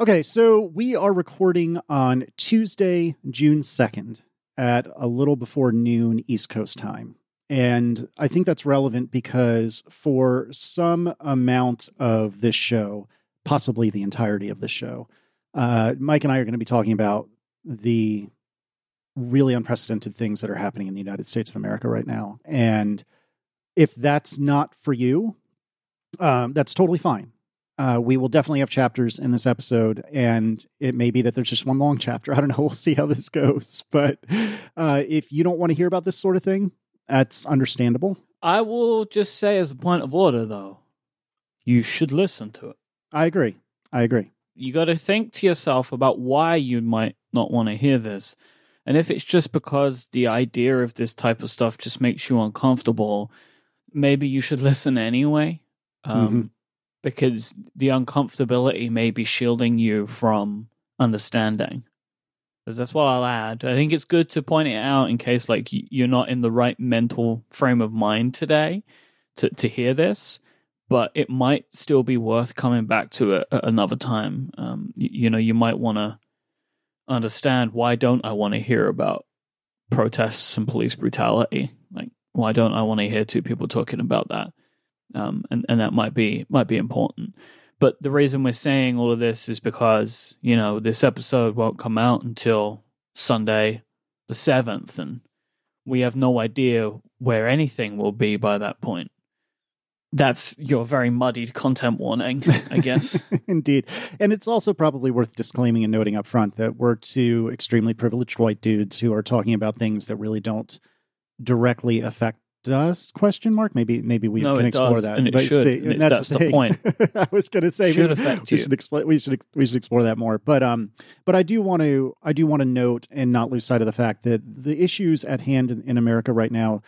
Okay, so we are recording on Tuesday, June 2nd at a little before noon East Coast time. And I think that's relevant because for some amount of this show, possibly the entirety of the show, uh, Myke and I are going to be talking about the really unprecedented things that are happening in the United States of America right now. And if that's not for you, um, that's totally fine. Uh, we will definitely have chapters in this episode, and it may be that there's just one long chapter. I don't know. We'll see how this goes. But uh, if you don't want to hear about this sort of thing, that's understandable. I will just say, as a point of order, though, you should listen to it. I agree. I agree. You got to think to yourself about why you might not want to hear this. And if it's just because the idea of this type of stuff just makes you uncomfortable, maybe you should listen anyway. Um, Mhm. Because the uncomfortability may be shielding you from understanding. Because that's what I'll add. I think it's good to point it out in case like you're not in the right mental frame of mind today to, to hear this. But it might still be worth coming back to it another time. Um, you, you know, you might want to understand why don't I want to hear about protests and police brutality? Like, why don't I want to hear two people talking about that? Um, and and that might be might be important. But the reason we're saying all of this is because you know this episode won't come out until Sunday, the seventh, and we have no idea where anything will be by that point. That's your very muddied content warning, I guess. Indeed. And it's also probably worth disclaiming and noting up front that we're two extremely privileged white dudes who are talking about things that really don't directly affect us question mark maybe maybe we No, can explore does, that and it But should, see, and that's that's the thing. point. i was going to say Should maybe affect we you. should explain we should we should explore that more but um but i do want to i do want to note and not lose sight of the fact that the issues at hand in, in america right now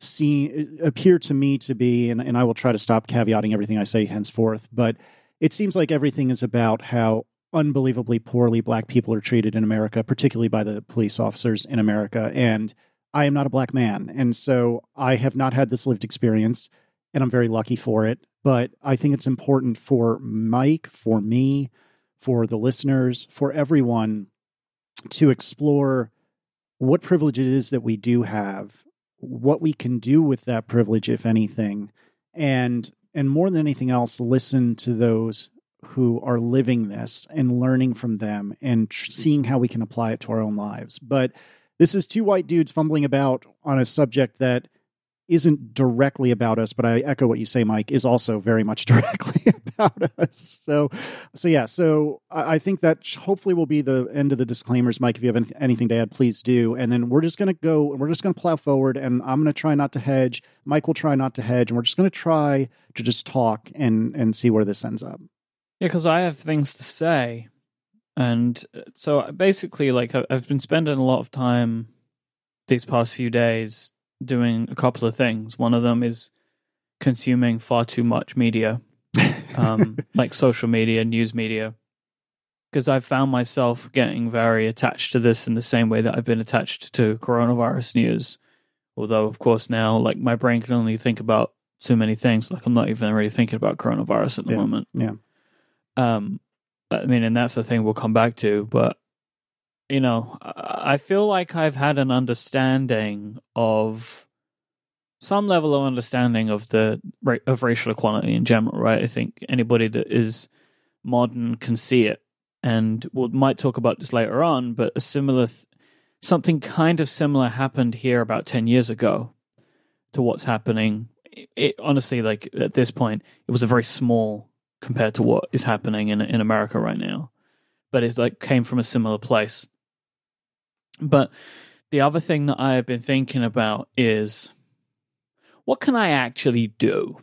see appear to me to be and, and i will try to stop caveating everything i say henceforth but it seems like everything is about how unbelievably poorly black people are treated in america particularly by the police officers in america and i am not a black man and so i have not had this lived experience and i'm very lucky for it but i think it's important for mike for me for the listeners for everyone to explore what privilege it is that we do have what we can do with that privilege if anything and and more than anything else listen to those who are living this and learning from them and tr- seeing how we can apply it to our own lives. But this is two white dudes fumbling about on a subject that isn't directly about us, but I echo what you say, Myke, is also very much directly about us. So, so yeah, so I think that hopefully will be the end of the disclaimers. Myke, if you have any- anything to add, please do. And then we're just going to go and we're just going to plow forward and I'm going to try not to hedge. Myke will try not to hedge and we're just going to try to just talk and, and see where this ends up. Yeah, because I have things to say, and uh, so basically, like I've been spending a lot of time these past few days doing a couple of things. One of them is consuming far too much media, um, like social media, news media, because I've found myself getting very attached to this in the same way that I've been attached to coronavirus news. Although, of course, now like my brain can only think about so many things. Like I'm not even really thinking about coronavirus at the Yeah, moment. yeah. Um, I mean, and that's the thing we'll come back to. But you know, I feel like I've had an understanding of some level of understanding of the of racial equality in general. Right? I think anybody that is modern can see it, and we'll might talk about this later on. But a similar, th- something kind of similar happened here about ten years ago to what's happening. It, it honestly, like at this point, it was a very small compared to what is happening in in America right now. But it's like came from a similar place. But the other thing that I have been thinking about is what can I actually do?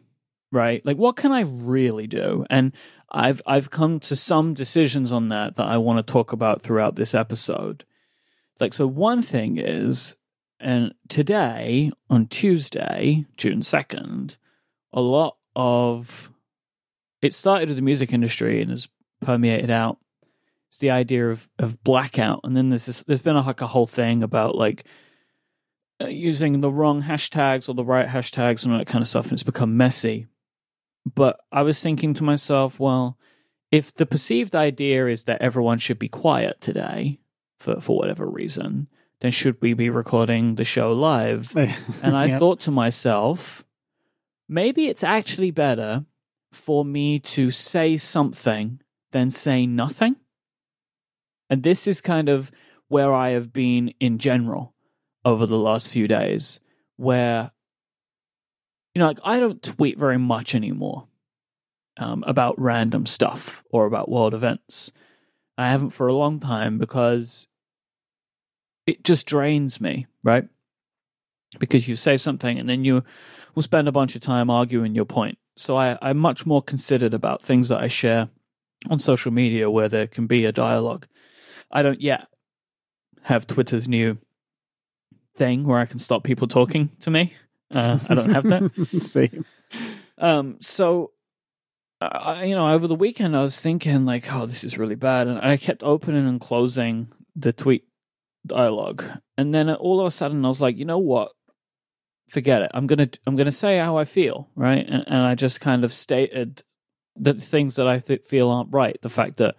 Right? Like what can I really do? And I've I've come to some decisions on that that I want to talk about throughout this episode. Like so one thing is and today on Tuesday, June 2nd, a lot of it started with the music industry and has permeated out. It's the idea of of blackout, and then there's this, there's been a, like a whole thing about like uh, using the wrong hashtags or the right hashtags and all that kind of stuff, and it's become messy. But I was thinking to myself, well, if the perceived idea is that everyone should be quiet today for, for whatever reason, then should we be recording the show live? and I Yep. thought to myself, maybe it's actually better for me to say something than say nothing. And this is kind of where I have been in general over the last few days, where, you know, like I don't tweet very much anymore um, about random stuff or about world events. I haven't for a long time because it just drains me, right? Because you say something and then you will spend a bunch of time arguing your point. So I, I'm much more considered about things that I share on social media where there can be a dialogue. I don't yet have Twitter's new thing where I can stop people talking to me. Uh, I don't have that. Same. Um, so, I, you know, over the weekend, I was thinking like, oh, this is really bad, and I kept opening and closing the tweet dialogue, and then all of a sudden, I was like, you know what? Forget it. I'm gonna I'm gonna say how I feel, right? And, and I just kind of stated the things that I th- feel aren't right. The fact that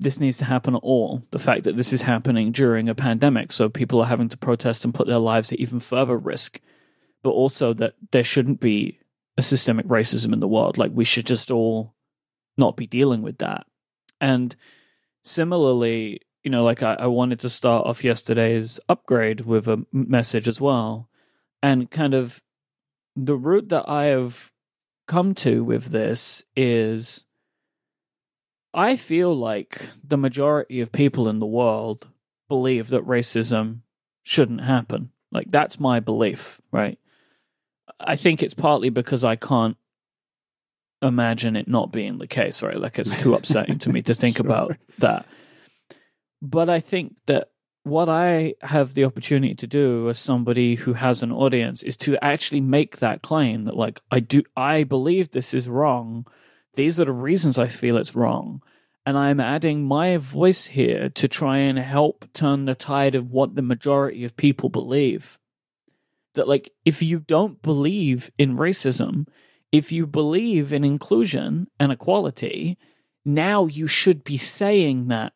this needs to happen at all. The fact that this is happening during a pandemic, so people are having to protest and put their lives at even further risk. But also that there shouldn't be a systemic racism in the world. Like we should just all not be dealing with that. And similarly, you know, like I, I wanted to start off yesterday's upgrade with a message as well. And kind of the route that I have come to with this is I feel like the majority of people in the world believe that racism shouldn't happen. Like that's my belief, right? I think it's partly because I can't imagine it not being the case, right? Like it's too upsetting to me to think Sure. about that. But I think that what I have the opportunity to do as somebody who has an audience is to actually make that claim that like I do I believe this is wrong. These are the reasons I feel it's wrong. And I'm adding my voice here to try and help turn the tide of what the majority of people believe. That, like, if you don't believe in racism, if you believe in inclusion and equality, now you should be saying that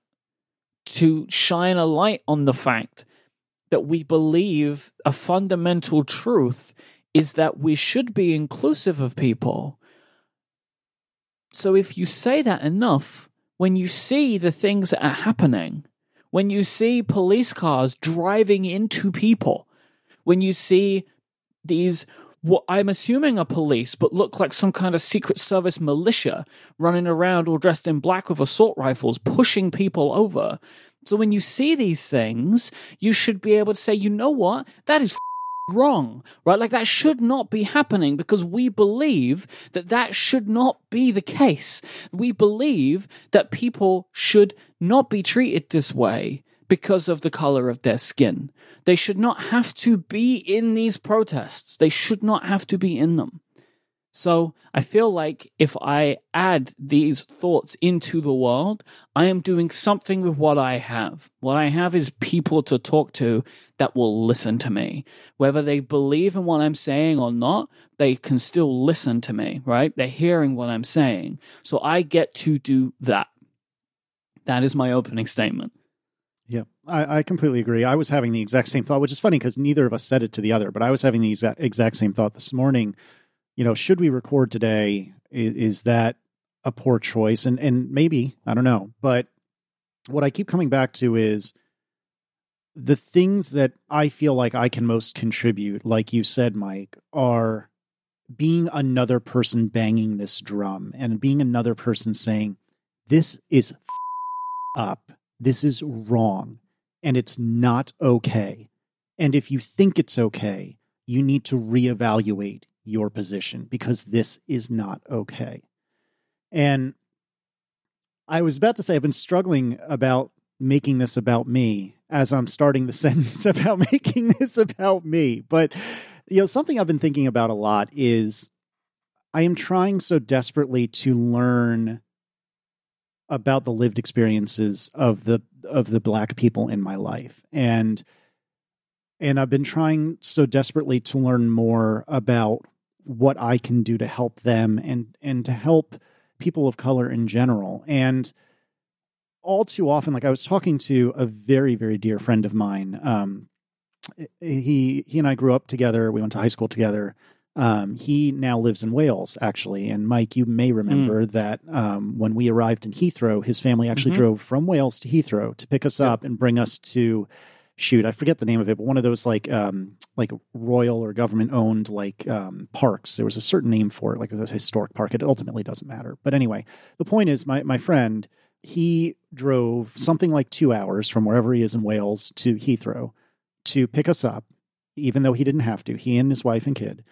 to shine a light on the fact that we believe a fundamental truth is that we should be inclusive of people. So if you say that enough, when you see the things that are happening, when you see police cars driving into people, when you see these what I'm assuming are police, but look like some kind of Secret Service militia running around all dressed in black with assault rifles, pushing people over. So when you see these things, you should be able to say, you know what? That is wrong, right? Like that should not be happening because we believe that that should not be the case. We believe that people should not be treated this way because of the color of their skin. They should not have to be in these protests. They should not have to be in them. So I feel like if I add these thoughts into the world, I am doing something with what I have. What I have is people to talk to that will listen to me. Whether they believe in what I'm saying or not, they can still listen to me, right? They're hearing what I'm saying. So I get to do that. That is my opening statement. I, I completely agree. I was having the exact same thought, which is funny because neither of us said it to the other, but I was having the exact, exact same thought this morning. You know, should we record today? Is, is that a poor choice? And and maybe I don't know, but what I keep coming back to is the things that I feel like I can most contribute, like you said, Myke, are being another person banging this drum and being another person saying, "This is f- up." this is wrong and it's not okay. And if you think it's okay, you need to reevaluate your position because this is not okay. And I was about to say, I've been struggling about making this about me as I'm starting the sentence about making this about me. But, you know, something I've been thinking about a lot is I am trying so desperately to learn about the lived experiences of the of the black people in my life and and I've been trying so desperately to learn more about what I can do to help them and and to help people of color in general. And all too often, like I was talking to a very, very dear friend of mine. Um, he he and I grew up together. We went to high school together. Um, he now lives in Wales, actually. And Myke, you may remember mm. that um, when we arrived in Heathrow, his family actually mm-hmm. drove from Wales to Heathrow to pick us yep. up and bring us to shoot. I forget the name of it, but one of those like um, like royal or government owned like um, parks. There was a certain name for it, like a historic park. It ultimately doesn't matter. But anyway, the point is, my my friend he drove something like two hours from wherever he is in Wales to Heathrow to pick us up, even though he didn't have to. He and his wife and kid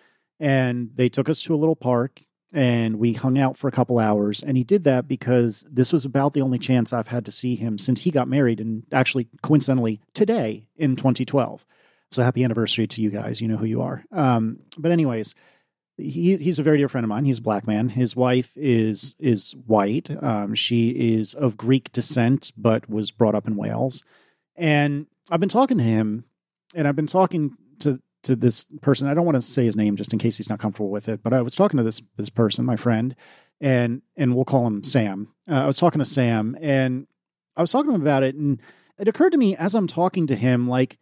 and they took us to a little park and we hung out for a couple hours. And he did that because this was about the only chance I've had to see him since he got married and actually coincidentally today in 2012 so happy anniversary to you guys. You know who you are. Um, but anyways he, he's a very dear friend of mine. He's a black man. His wife is is white. Um, she is of greek descent but was brought up in wales. And i've been talking to him and i've been talking to to this person. I don't want to say his name just in case he's not comfortable with it, but I was talking to this this person, my friend, and and we'll call him Sam. Uh, I was talking to Sam, and I was talking to him about it, and it occurred to me as I'm talking to him, like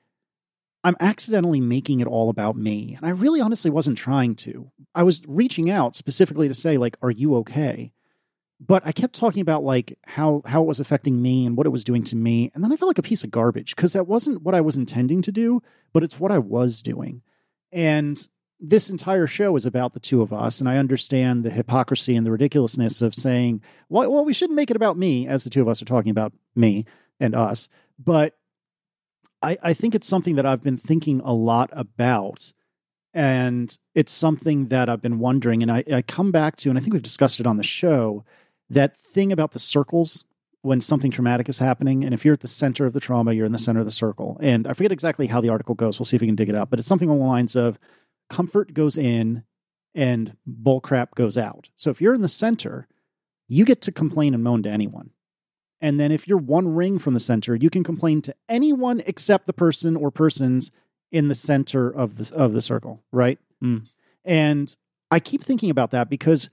I'm accidentally making it all about me, and I really honestly wasn't trying to. I was reaching out specifically to say, like, "Are you okay?" But I kept talking about like how how it was affecting me and what it was doing to me, and then I felt like a piece of garbage because that wasn't what I was intending to do, but it's what I was doing. And this entire show is about the two of us, and I understand the hypocrisy and the ridiculousness of saying, "Well, well, we shouldn't make it about me," as the two of us are talking about me and us. But I, I think it's something that I've been thinking a lot about and it's something that I've been wondering, and I, I, come back to, and I think we've discussed it on the show, that thing about the circles when something traumatic is happening. And if you're at the center of the trauma, you're in the center of the circle. And I forget exactly how the article goes. We'll see if we can dig it up, but it's something along the lines of comfort goes in and bullcrap goes out. So if you're in the center, you get to complain and moan to anyone. And then if you're one ring from the center, you can complain to anyone except the person or persons in the center of the of the circle, right? Mm. And I keep thinking about that because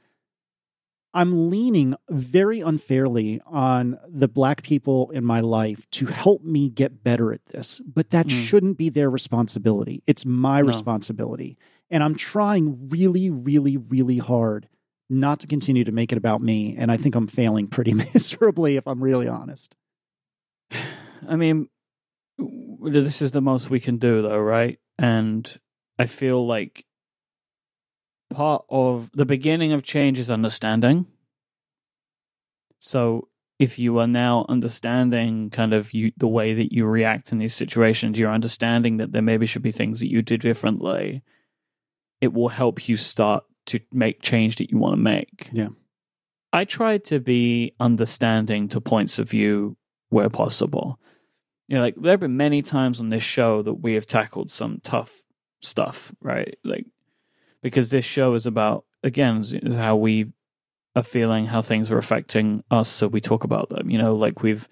I'm leaning very unfairly on the black people in my life to help me get better at this, but that mm. shouldn't be their responsibility. It's my no. responsibility. And I'm trying really, really, really hard not to continue to make it about me. And I think I'm failing pretty miserably, if I'm really honest. I mean, this is the most we can do, though, right? And I feel like part of the beginning of change is understanding. So if you are now understanding kind of you the way that you react in these situations, you're understanding that there maybe should be things that you do differently, it will help you start to make change that you want to make. Yeah. I try to be understanding to points of view where possible. You know, like there have been many times on this show that we have tackled some tough stuff, right? Like because this show is about again how we are feeling, how things are affecting us, so we talk about them. You know, like we've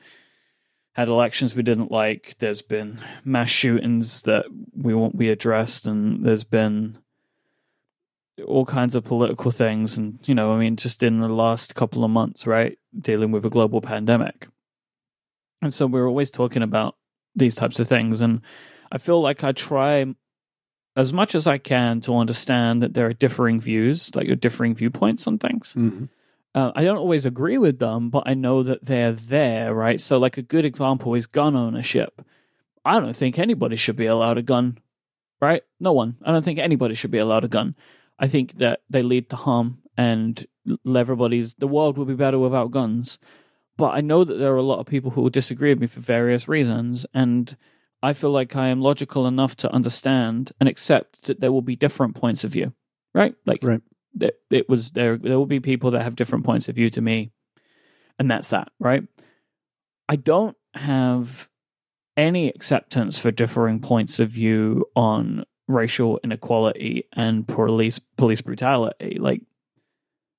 had elections we didn't like. There's been mass shootings that we want we addressed, and there's been all kinds of political things. And you know, I mean, just in the last couple of months, right, dealing with a global pandemic, and so we're always talking about these types of things. And I feel like I try as much as I can to understand that there are differing views, like differing viewpoints on things. Mm-hmm. Uh, I don't always agree with them, but I know that they're there, right? So, like a good example is gun ownership. I don't think anybody should be allowed a gun, right? No one. I don't think anybody should be allowed a gun. I think that they lead to harm, and everybody's the world would be better without guns. But I know that there are a lot of people who will disagree with me for various reasons, and I feel like I am logical enough to understand and accept that there will be different points of view, right? Like, right. It, it was there. There will be people that have different points of view to me, and that's that, right? I don't have any acceptance for differing points of view on racial inequality and police police brutality. Like,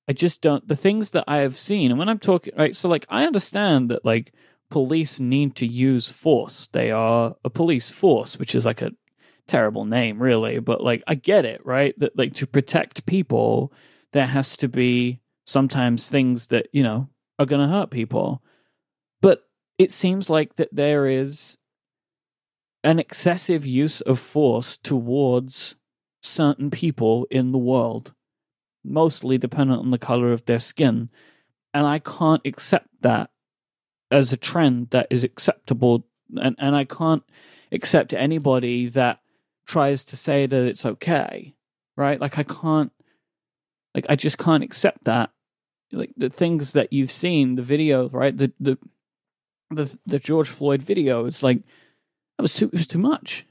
I just don't. The things that I have seen, and when I'm talking, right? So, like, I understand that, like police need to use force. They are a police force, which is like a terrible name, really. But like, I get it, right? That like to protect people, there has to be sometimes things that, you know, are going to hurt people. But it seems like that there is an excessive use of force towards certain people in the world, mostly dependent on the color of their skin. And I can't accept that as a trend that is acceptable. And, and I can't accept anybody that tries to say that it's okay, right? Like, I can't, like, I just can't accept that. Like, the things that you've seen, the video, right? The, the, the, the George Floyd video is like, that was too, it was too much,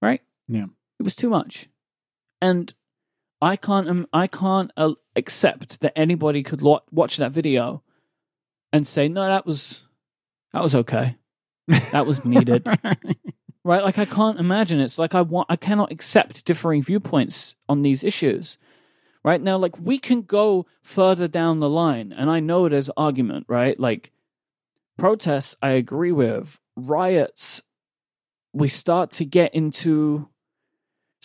right? Yeah. It was too much and I can't um, I can't uh, accept that anybody could lo- watch that video and say no that was that was okay. That was needed. Right? Like I can't imagine. It's like I want I cannot accept differing viewpoints on these issues. Right? Now like we can go further down the line and I know there's argument right? Like protests I agree with. Riots we start to get into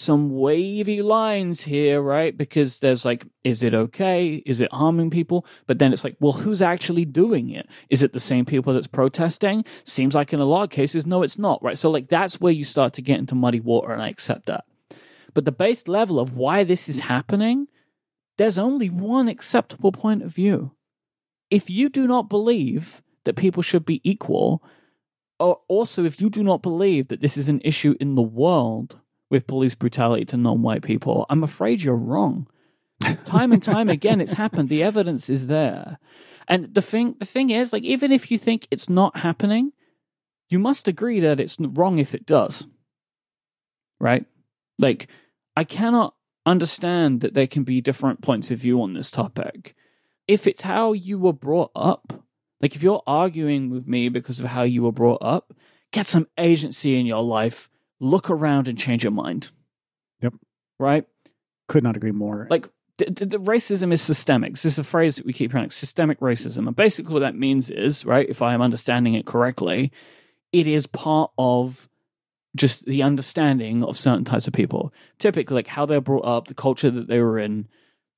some wavy lines here, right? Because there's like, is it okay? Is it harming people? But then it's like, well, who's actually doing it? Is it the same people that's protesting? Seems like in a lot of cases, no, it's not, right? So, like, that's where you start to get into muddy water, and I accept that. But the base level of why this is happening, there's only one acceptable point of view. If you do not believe that people should be equal, or also if you do not believe that this is an issue in the world, with police brutality to non white people. I'm afraid you're wrong. time and time again, it's happened. The evidence is there. And the thing, the thing is, like, even if you think it's not happening, you must agree that it's wrong if it does. Right? Like, I cannot understand that there can be different points of view on this topic. If it's how you were brought up, like if you're arguing with me because of how you were brought up, get some agency in your life look around and change your mind. Yep. Right? Could not agree more. Like, the, the, the racism is systemic. This is a phrase that we keep hearing, like systemic racism. And basically, what that means is, right, if I am understanding it correctly, it is part of just the understanding of certain types of people. Typically, like how they're brought up, the culture that they were in,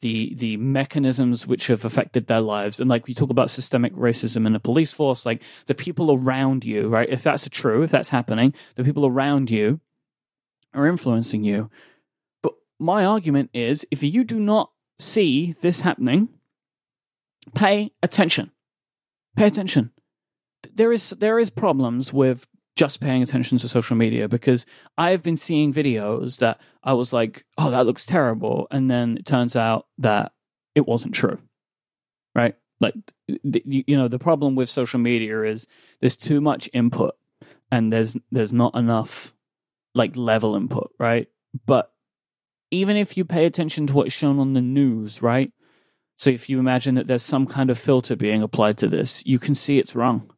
the the mechanisms which have affected their lives. And like we talk about systemic racism in the police force like the people around you right? If that's true if that's happening the people around you are influencing you. But my argument is if you do not see this happening pay attention. Pay attention. There is there is problems with just paying attention to social media because I've been seeing videos that I was like, oh, that looks terrible. And then it turns out that it wasn't true. Right? Like, you know, the problem with social media is there's too much input and there's there's not enough like level input, right? But even if you pay attention to what's shown on the news, right? So if you imagine that there's some kind of filter being applied to this, you can see it's wrong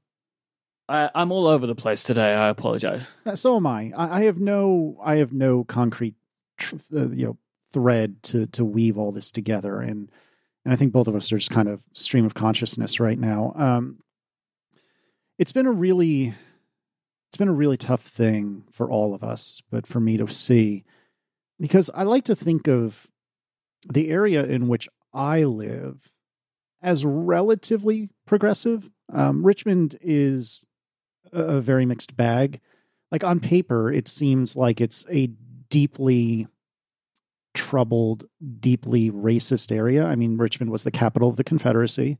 I, am all over the place today. I apologize. Uh, so am I. I, I have no. I have no concrete, tr- uh, you know, thread to to weave all this together, and and I think both of us are just kind of stream of consciousness right now. Um, it's been a really, it's been a really tough thing for all of us, but for me to see, because I like to think of the area in which I live as relatively progressive. Um, Richmond is a very mixed bag. Like on paper, it seems like it's a deeply troubled, deeply racist area. I mean, Richmond was the capital of the Confederacy.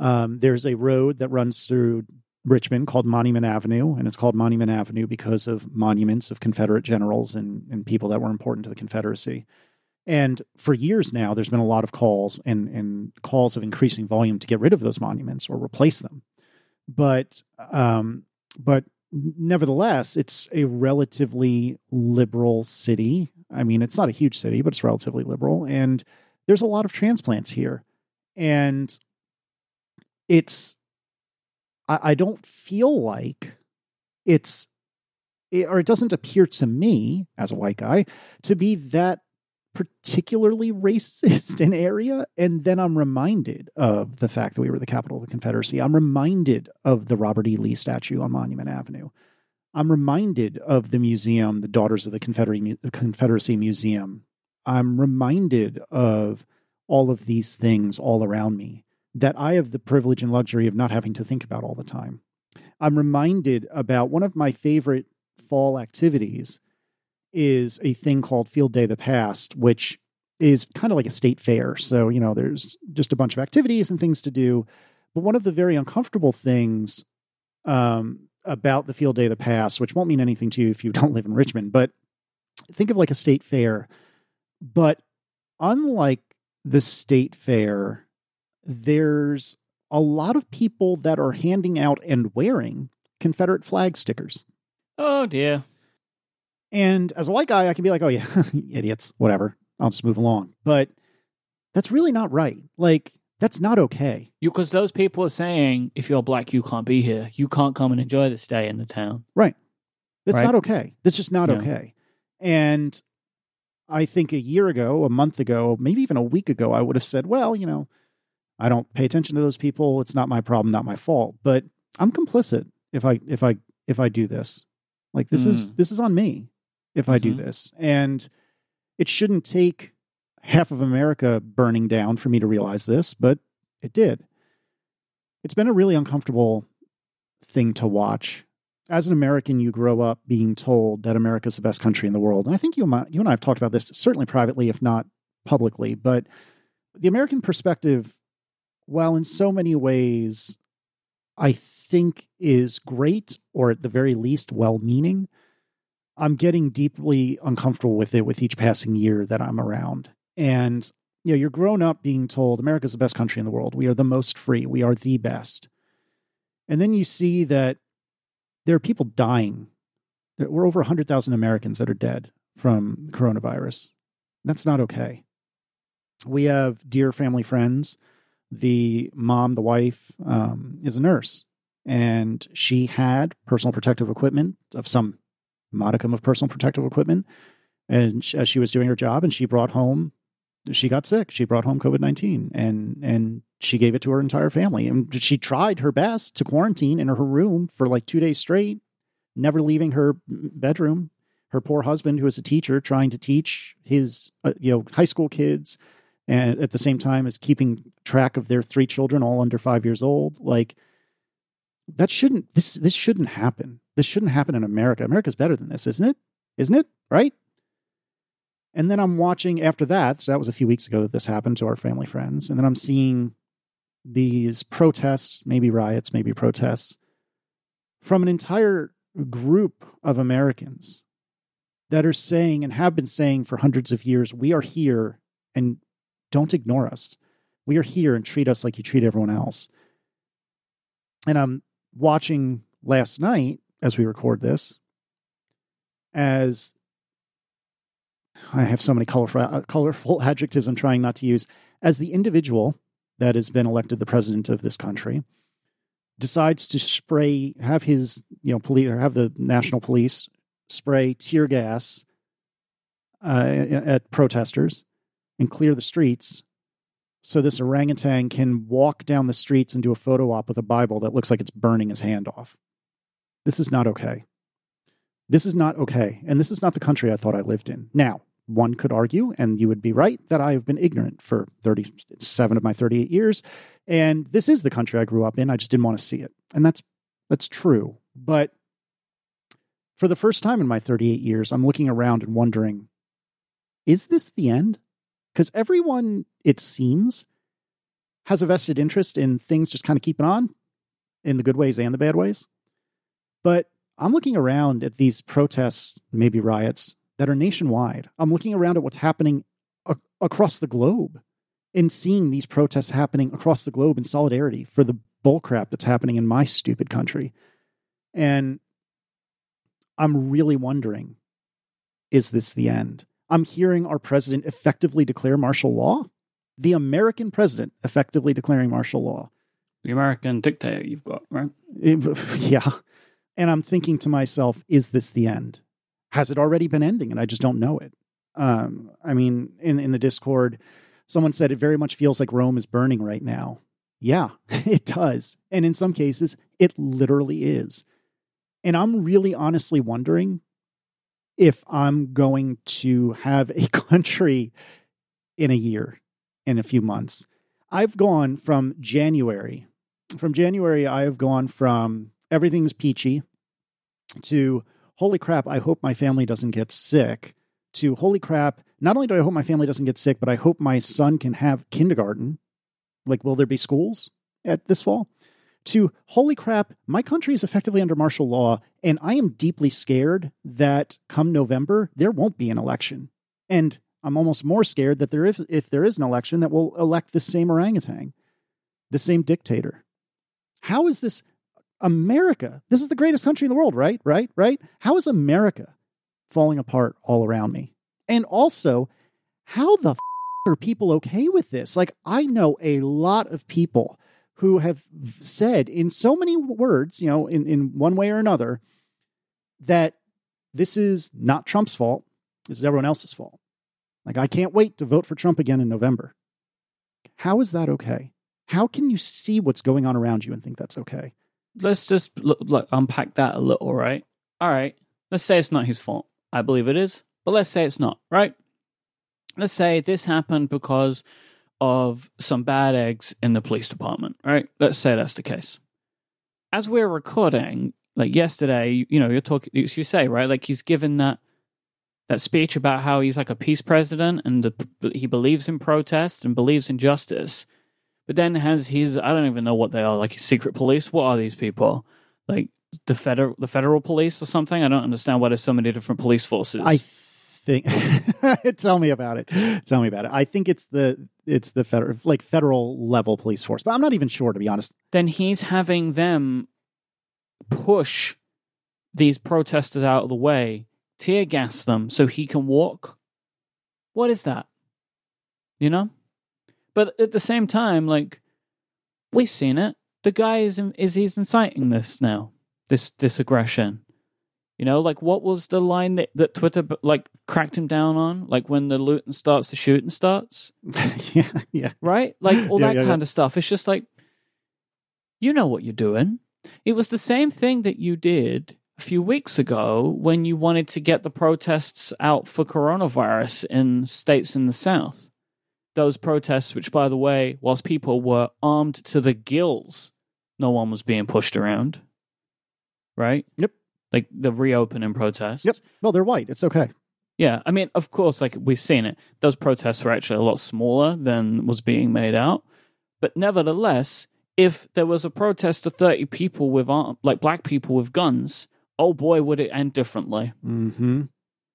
Um, there's a road that runs through Richmond called Monument Avenue, and it's called Monument Avenue because of monuments of Confederate generals and, and people that were important to the Confederacy. And for years now, there's been a lot of calls and, and calls of increasing volume to get rid of those monuments or replace them. But um, but nevertheless, it's a relatively liberal city. I mean, it's not a huge city, but it's relatively liberal. And there's a lot of transplants here. And it's, I, I don't feel like it's, it, or it doesn't appear to me as a white guy to be that particularly racist an area. And then I'm reminded of the fact that we were the capital of the Confederacy. I'm reminded of the Robert E. Lee statue on Monument Avenue. I'm reminded of the museum, the Daughters of the Confederacy Museum. I'm reminded of all of these things all around me that I have the privilege and luxury of not having to think about all the time. I'm reminded about one of my favorite fall activities is a thing called Field Day of the Past, which is kind of like a state fair. So, you know, there's just a bunch of activities and things to do. But one of the very uncomfortable things um, about the Field Day of the Past, which won't mean anything to you if you don't live in Richmond, but think of like a state fair. But unlike the state fair, there's a lot of people that are handing out and wearing Confederate flag stickers. Oh dear. And as a white guy, I can be like, oh yeah, idiots, whatever. I'll just move along. But that's really not right. Like, that's not okay. Because those people are saying, if you're black, you can't be here. You can't come and enjoy this day in the town. Right. That's Right. not okay. That's just not Yeah. okay. And I think a year ago, a month ago, maybe even a week ago, I would have said, well, you know, I don't pay attention to those people. It's not my problem, not my fault. But I'm complicit if I if I if I do this. Like this is hmm. this is on me if I do Mhm. this. And it shouldn't take half of America burning down for me to realize this, but it did. It's been a really uncomfortable thing to watch. As an American, you grow up being told that America's the best country in the world. And I think you, you and I have talked about this, certainly privately, if not publicly. But the American perspective, while in so many ways I think is great, or at the very least well meaning, I'm getting deeply uncomfortable with it with each passing year that I'm around. And you know, you're grown up being told America's the best country in the world. We are the most free. We are the best. And then you see that there are people dying. There- We're over 100,000 Americans that are dead from coronavirus. That's not okay. We have dear family friends. The mom, the wife, um, is a nurse, and she had personal protective equipment of some modicum of personal protective equipment. And sh- as she was doing her job, and she brought home, she got sick. She brought home COVID nineteen, and and she gave it to her entire family. And she tried her best to quarantine in her room for like two days straight, never leaving her bedroom. Her poor husband, who is a teacher, trying to teach his uh, you know high school kids, and at the same time as keeping track of their three children, all under five years old. Like that shouldn't this this shouldn't happen. This shouldn't happen in America. America's better than this, isn't it? Isn't it? Right? And then I'm watching after that. So that was a few weeks ago that this happened to our family friends. And then I'm seeing these protests, maybe riots, maybe protests from an entire group of Americans that are saying and have been saying for hundreds of years, we are here and don't ignore us. We are here and treat us like you treat everyone else. And I'm watching last night as we record this as I have so many colorful, uh, colorful adjectives I'm trying not to use. As the individual that has been elected the president of this country decides to spray, have his, you know, police or have the national police spray tear gas uh, at protesters and clear the streets so this orangutan can walk down the streets and do a photo op with a Bible that looks like it's burning his hand off. This is not okay. This is not okay. And this is not the country I thought I lived in. Now, one could argue, and you would be right, that I have been ignorant for 37 of my 38 years. And this is the country I grew up in. I just didn't want to see it. And that's that's true. But for the first time in my 38 years, I'm looking around and wondering, is this the end? Because everyone, it seems, has a vested interest in things just kind of keeping on in the good ways and the bad ways. But I'm looking around at these protests, maybe riots, that are nationwide. I'm looking around at what's happening a- across the globe and seeing these protests happening across the globe in solidarity for the bullcrap that's happening in my stupid country. And I'm really wondering is this the end? I'm hearing our president effectively declare martial law. The American president effectively declaring martial law. The American dictator you've got, right? Yeah. And I'm thinking to myself, is this the end? Has it already been ending and I just don't know it? Um, I mean, in, in the Discord, someone said it very much feels like Rome is burning right now. Yeah, it does. And in some cases, it literally is. And I'm really honestly wondering if I'm going to have a country in a year. in a few months. I've gone from January, from January, I have gone from everything's peachy to holy crap, I hope my family doesn't get sick to holy crap, not only do I hope my family doesn't get sick, but I hope my son can have kindergarten. Like, will there be schools at this fall? To holy crap, my country is effectively under martial law, and I am deeply scared that come November, there won't be an election. And I'm almost more scared that there is, if there is an election, that we'll elect the same orangutan, the same dictator. How is this America? This is the greatest country in the world, right? Right? Right? How is America falling apart all around me? And also, how the f- are people okay with this? Like, I know a lot of people who have said in so many words, you know, in, in one way or another, that this is not Trump's fault. This is everyone else's fault. Like, I can't wait to vote for Trump again in November. How is that okay? How can you see what's going on around you and think that's okay? Let's just look, look, unpack that a little, right? All right. Let's say it's not his fault. I believe it is, but let's say it's not, right? Let's say this happened because of some bad eggs in the police department, right? Let's say that's the case. As we're recording, like yesterday, you know, you're talking, you say, right? Like he's given that that speech about how he's like a peace president and the, he believes in protest and believes in justice. But then has his I don't even know what they are, like his secret police. What are these people? Like the federal the federal police or something? I don't understand why there's so many different police forces. I think tell me about it. Tell me about it. I think it's the it's the federal like federal level police force, but I'm not even sure to be honest. Then he's having them push these protesters out of the way, tear gas them so he can walk. What is that? You know? But at the same time, like we've seen it. The guy is is he's inciting this now, this this aggression. You know, like what was the line that, that Twitter like cracked him down on? Like when the looting starts, the shooting starts. yeah, yeah. Right, like all Yeah, that yeah, kind yeah. of stuff. It's just like you know what you're doing. It was the same thing that you did a few weeks ago when you wanted to get the protests out for coronavirus in states in the South. Those protests, which, by the way, whilst people were armed to the gills, no one was being pushed around. Right? Yep. Like the reopening protests. Yep. Well, they're white. It's okay. Yeah, I mean, of course, like we've seen it. Those protests were actually a lot smaller than was being made out. But nevertheless, if there was a protest of 30 people with, arm, like black people with guns, oh boy, would it end differently. Mm-hmm.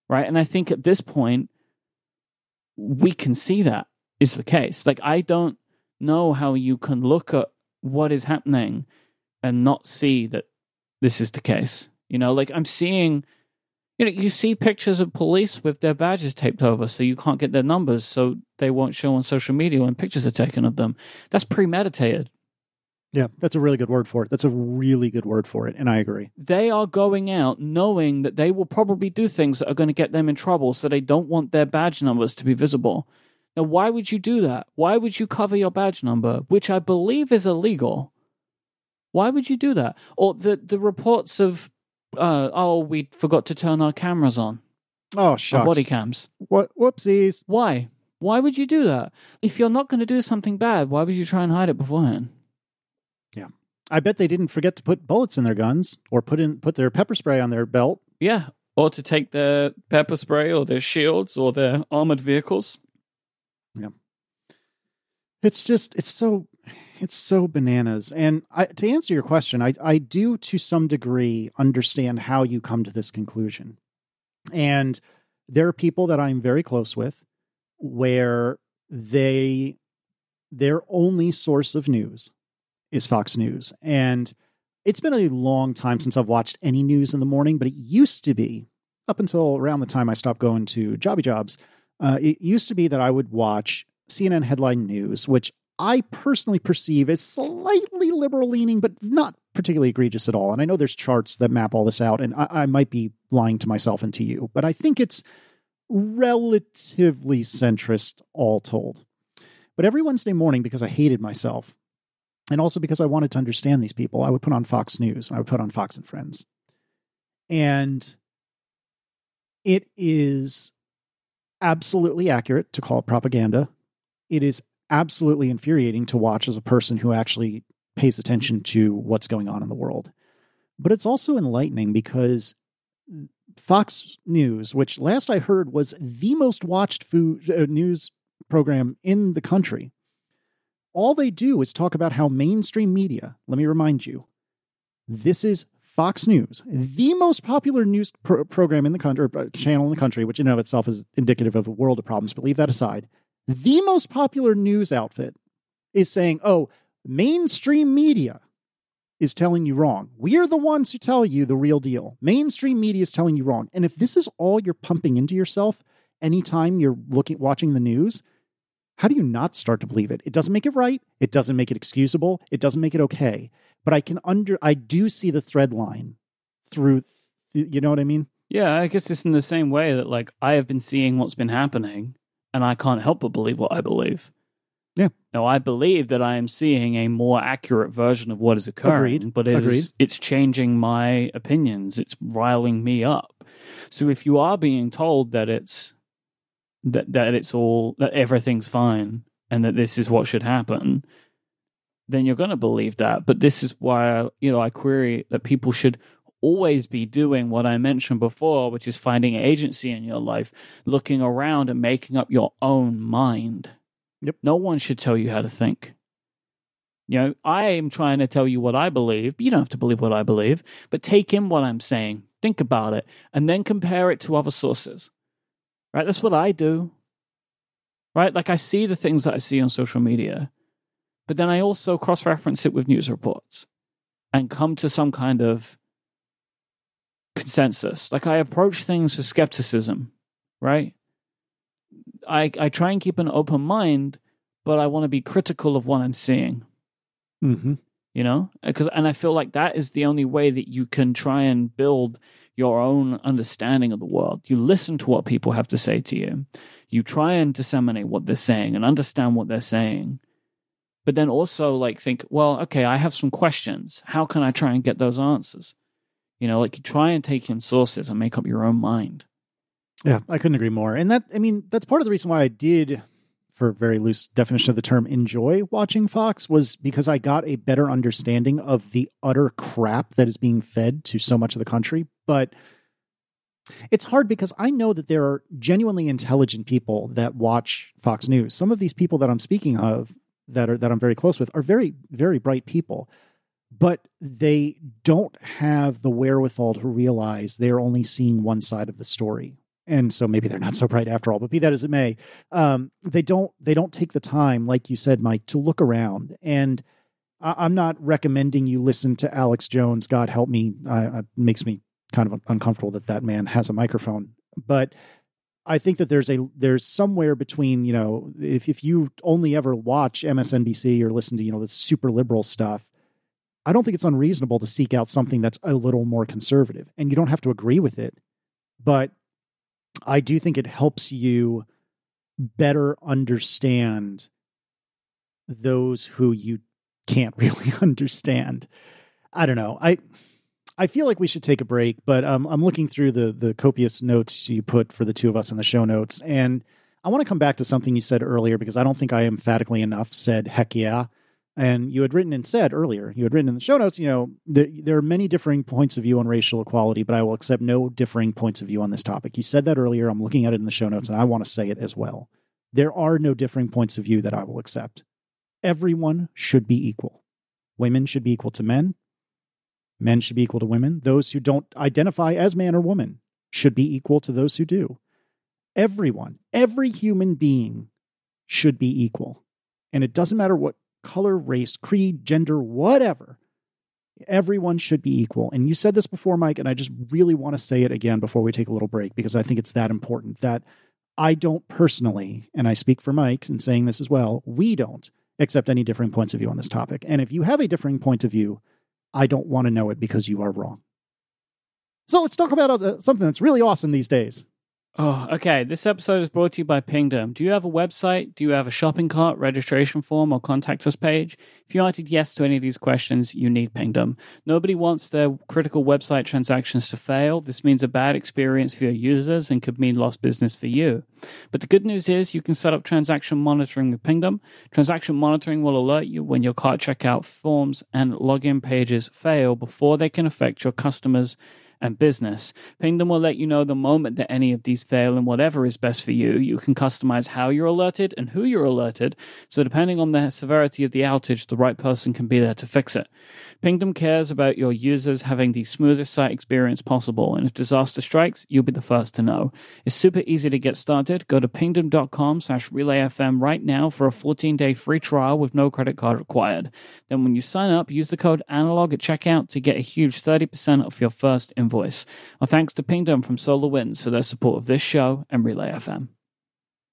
Right. And I think at this point, we can see that is the case. Like, I don't know how you can look at what is happening and not see that this is the case. You know, like I'm seeing, you know, you see pictures of police with their badges taped over so you can't get their numbers so they won't show on social media when pictures are taken of them. That's premeditated. Yeah, that's a really good word for it. That's a really good word for it, and I agree. They are going out knowing that they will probably do things that are going to get them in trouble so they don't want their badge numbers to be visible. Now, why would you do that? Why would you cover your badge number, which I believe is illegal? Why would you do that? Or the, the reports of, uh, oh, we forgot to turn our cameras on, Oh, our body cams. What? Whoopsies. Why? Why would you do that? If you're not going to do something bad, why would you try and hide it beforehand? Yeah, I bet they didn't forget to put bullets in their guns or put in put their pepper spray on their belt. Yeah. Or to take their pepper spray or their shields or their armored vehicles. Yeah, it's just it's so it's so bananas. And I, to answer your question, I I do to some degree understand how you come to this conclusion. And there are people that I'm very close with where they their only source of news is Fox News. And it's been a long time since I've watched any news in the morning, but it used to be up until around the time I stopped going to Jobby Jobs. Uh, it used to be that I would watch CNN headline news, which I personally perceive as slightly liberal leaning, but not particularly egregious at all. And I know there's charts that map all this out, and I, I might be lying to myself and to you, but I think it's relatively centrist, all told. But every Wednesday morning, because I hated myself, and also because I wanted to understand these people, I would put on Fox News and I would put on Fox and Friends. And it is absolutely accurate to call it propaganda. It is absolutely infuriating to watch as a person who actually pays attention to what's going on in the world. But it's also enlightening because Fox News, which last I heard was the most watched food uh, news program in the country, all they do is talk about how mainstream media, let me remind you, this is Fox News, the most popular news pro- program in the country, uh, channel in the country, which in and of itself is indicative of a world of problems, but leave that aside. The most popular news outfit is saying, oh, mainstream media is telling you wrong. We are the ones who tell you the real deal. Mainstream media is telling you wrong. And if this is all you're pumping into yourself anytime you're looking watching the news, how do you not start to believe it? It doesn't make it right, it doesn't make it excusable, it doesn't make it okay. But I can under I do see the thread line through th- you know what I mean? Yeah, I guess it's in the same way that like I have been seeing what's been happening and I can't help but believe what I believe. Yeah. Now I believe that I am seeing a more accurate version of what is occurring, Agreed. but it is- it's changing my opinions. It's riling me up. So if you are being told that it's that that it's all that everything's fine and that this is what should happen, then you're going to believe that. But this is why you know I query that people should always be doing what I mentioned before, which is finding agency in your life, looking around and making up your own mind. Yep. No one should tell you how to think. You know, I am trying to tell you what I believe. You don't have to believe what I believe, but take in what I'm saying, think about it, and then compare it to other sources. Right? That's what I do. Right? Like I see the things that I see on social media, but then I also cross reference it with news reports and come to some kind of consensus. Like I approach things with skepticism, right? I I try and keep an open mind, but I want to be critical of what I'm seeing, Mm-hmm. you know? Because and I feel like that is the only way that you can try and build your own understanding of the world. You listen to what people have to say to you. You try and disseminate what they're saying and understand what they're saying. But then also like think, well, okay, I have some questions. How can I try and get those answers? You know, like you try and take in sources and make up your own mind. Yeah, I couldn't agree more. And that, I mean, that's part of the reason why I did, for very loose definition of the term, enjoy watching Fox was because I got a better understanding of the utter crap that is being fed to so much of the country. But it's hard because I know that there are genuinely intelligent people that watch Fox News. Some of these people that I'm speaking of that are that I'm very close with are very, very bright people. But they don't have the wherewithal to realize they're only seeing one side of the story. And so maybe they're not so bright after all but be that as it may um, they don't they don't take the time like you said myke to look around. And I, i'm not recommending you listen to alex jones. God help me. Uh, it makes me kind of uncomfortable that that man has a microphone. But i think that there's a there's somewhere between you know if, if you only ever watch msnbc or listen to you know the super liberal stuff i don't think it's unreasonable to seek out something that's a little more conservative and you don't have to agree with it but I do think it helps you better understand those who you can't really understand. I don't know. I I feel like we should take a break, but um, I'm looking through the the copious notes you put for the two of us in the show notes, and I want to come back to something you said earlier because I don't think I emphatically enough said heck yeah. And you had written and said earlier, you had written in the show notes, you know, there, there are many differing points of view on racial equality, but I will accept no differing points of view on this topic. You said that earlier. I'm looking at it in the show notes, and I want to say it as well. There are no differing points of view that I will accept. Everyone should be equal. Women should be equal to men. Men should be equal to women. Those who don't identify as man or woman should be equal to those who do. Everyone, every human being should be equal. And it doesn't matter what color, race, creed, gender, whatever. Everyone should be equal. And you said this before, Myke, and I just really want to say it again before we take a little break because I think it's that important that I don't personally, and I speak for Myke in saying this as well, we don't accept any differing points of view on this topic. And if you have a differing point of view, I don't want to know it because you are wrong. So let's talk about uh, something that's really awesome these days. Oh, okay. This episode is brought to you by Pingdom. Do you have a website? Do you have a shopping cart, registration form, or contact us page? If you answered yes to any of these questions, you need Pingdom. Nobody wants their critical website transactions to fail. This means a bad experience for your users and could mean lost business for you. But the good news is you can set up transaction monitoring with Pingdom. Transaction monitoring will alert you when your cart checkout forms and login pages fail before they can affect your customers' and business. Pingdom will let you know the moment that any of these fail and whatever is best for you. You can customize how you're alerted and who you're alerted, so depending on the severity of the outage, the right person can be there to fix it. Pingdom cares about your users having the smoothest site experience possible, and if disaster strikes, you'll be the first to know. It's super easy to get started. Go to pingdom.com slash relayfm right now for a 14-day free trial with no credit card required. Then when you sign up, use the code analog at checkout to get a huge 30% off your first invoice. Our thanks to Pingdom from SolarWinds for their support of this show and Relay FM.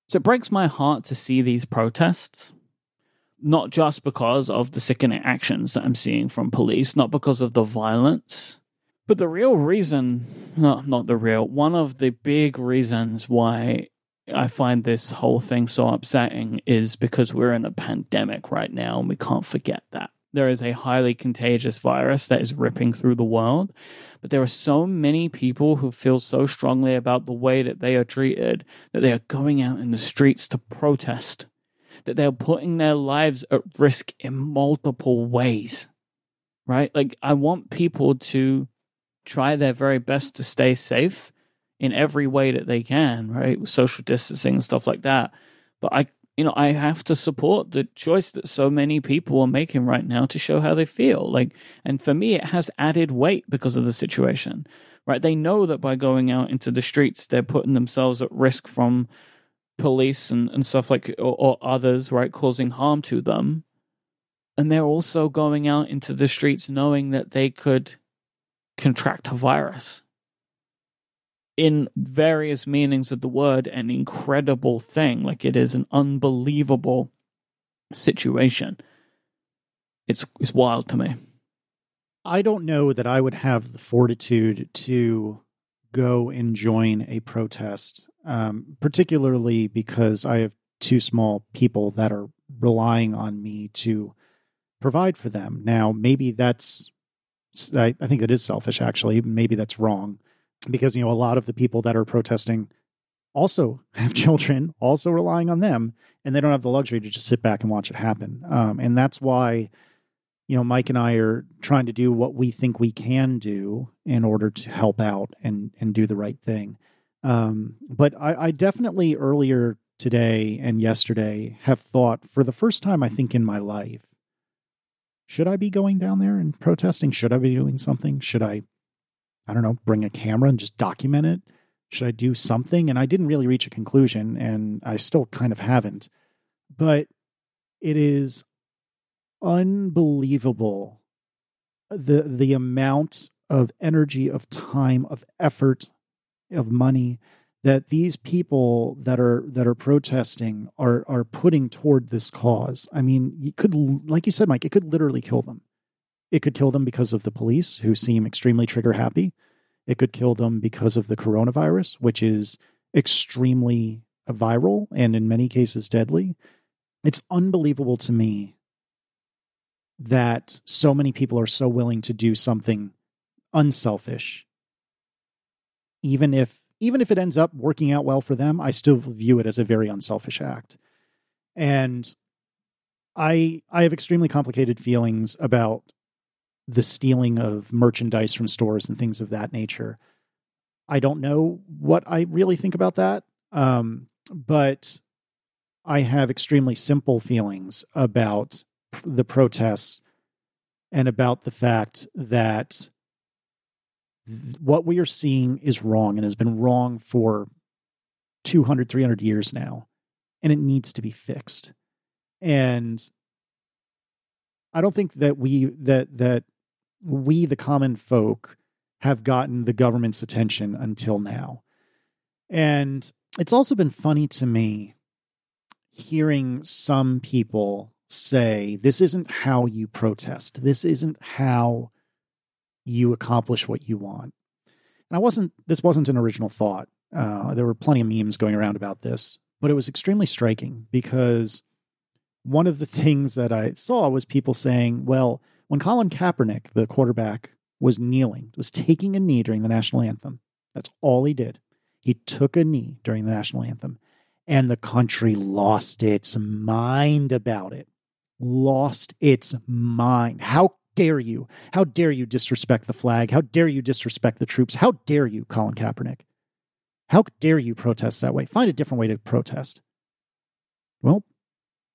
So it breaks my heart to see these protests not just because of the sickening actions that I'm seeing from police, not because of the violence, but the real reason, no, not the real, one of the big reasons why I find this whole thing so upsetting is because we're in a pandemic right now and we can't forget that. There is a highly contagious virus that is ripping through the world, but there are so many people who feel so strongly about the way that they are treated that they are going out in the streets to protest that they're putting their lives at risk in multiple ways, right? Like, I want people to try their very best to stay safe in every way that they can, right? With social distancing and stuff like that. But I, you know, I have to support the choice that so many people are making right now to show how they feel. Like, and for me, it has added weight because of the situation, right? They know that by going out into the streets, they're putting themselves at risk from police and, and stuff like or, or others right causing harm to them and they're also going out into the streets knowing that they could contract a virus in various meanings of the word an incredible thing like it is an unbelievable situation it's it's wild to me i don't know that i would have the fortitude to go and join a protest um, particularly because I have two small people that are relying on me to provide for them. Now, maybe that's, I, I think that is selfish, actually. Maybe that's wrong because, you know, a lot of the people that are protesting also have children, also relying on them, and they don't have the luxury to just sit back and watch it happen. Um, and that's why, you know, Myke and I are trying to do what we think we can do in order to help out and and do the right thing. Um, but I, I definitely earlier today and yesterday have thought for the first time, I think, in my life, should I be going down there and protesting? Should I be doing something? Should I, I don't know, bring a camera and just document it? Should I do something? And I didn't really reach a conclusion, and I still kind of haven't. But it is unbelievable uh, the the amount of energy, of time, of effort of money that these people that are that are protesting are are putting toward this cause. I mean, you could like you said Myke, it could literally kill them. It could kill them because of the police who seem extremely trigger happy. It could kill them because of the coronavirus, which is extremely viral and in many cases deadly. It's unbelievable to me that so many people are so willing to do something unselfish even if even if it ends up working out well for them, I still view it as a very unselfish act. And I I have extremely complicated feelings about the stealing of merchandise from stores and things of that nature. I don't know what I really think about that, um, but I have extremely simple feelings about the protests and about the fact that what we are seeing is wrong and has been wrong for 200 300 years now and it needs to be fixed and i don't think that we that that we the common folk have gotten the government's attention until now. And it's also been funny to me hearing some people say this isn't how you protest. This isn't how you accomplish what you want. And I wasn't, this wasn't an original thought. Uh, there were plenty of memes going around about this, but it was extremely striking because one of the things that I saw was people saying, well, when Colin Kaepernick, the quarterback, was kneeling, was taking a knee during the national anthem, that's all he did. He took a knee during the national anthem, and the country lost its mind about it. Lost its mind. How dare you? How dare you disrespect the flag? How dare you disrespect the troops? How dare you, Colin Kaepernick? How dare you protest that way? Find a different way to protest. Well,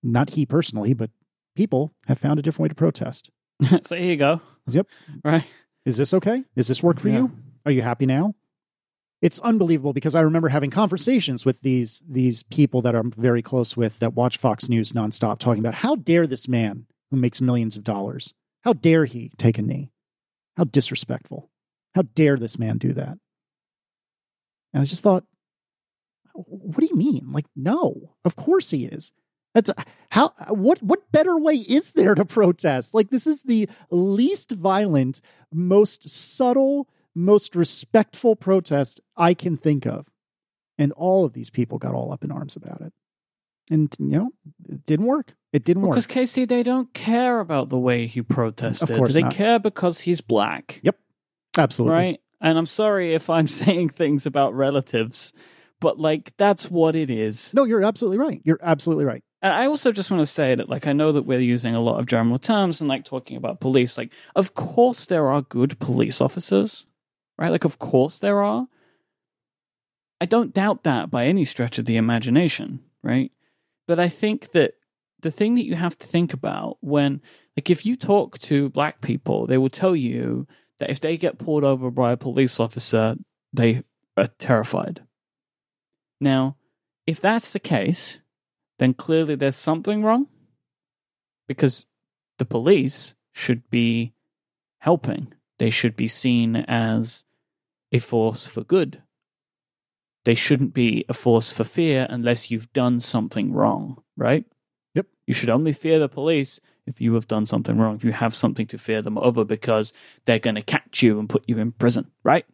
not he personally, but people have found a different way to protest. so here you go. Yep. Right. Is this okay? Does this work for Yeah. you? Are you happy now? It's unbelievable because I remember having conversations with these these people that I'm very close with that watch Fox News nonstop talking about how dare this man who makes millions of dollars, how dare he take a knee? How disrespectful. How dare this man do that? And I just thought, what do you mean? Like, no, of course he is. That's uh, how uh, what what better way is there to protest? Like this is the least violent, most subtle, most respectful protest I can think of. And all of these people got all up in arms about it. And you know, it didn't work. It didn't work. Because Casey, they don't care about the way he protested. Of course they not. care because he's black, Yep. Absolutely. right? And I'm sorry if I'm saying things about relatives, but like that's what it is. No, you're absolutely right. You're absolutely right. And I also just want to say that, like, I know that we're using a lot of general terms and like talking about police. Like, of course, there are good police officers, right? Like, of course, there are. I don't doubt that by any stretch of the imagination, right? But I think that the thing that you have to think about when, like, if you talk to black people, they will tell you that if they get pulled over by a police officer, they are terrified. Now, if that's the case, then clearly there's something wrong because the police should be helping. They should be seen as a force for good. They shouldn't be a force for fear unless you've done something wrong, right? Yep. You should only fear the police if you have done something wrong, if you have something to fear them over because they're going to catch you and put you in prison, right?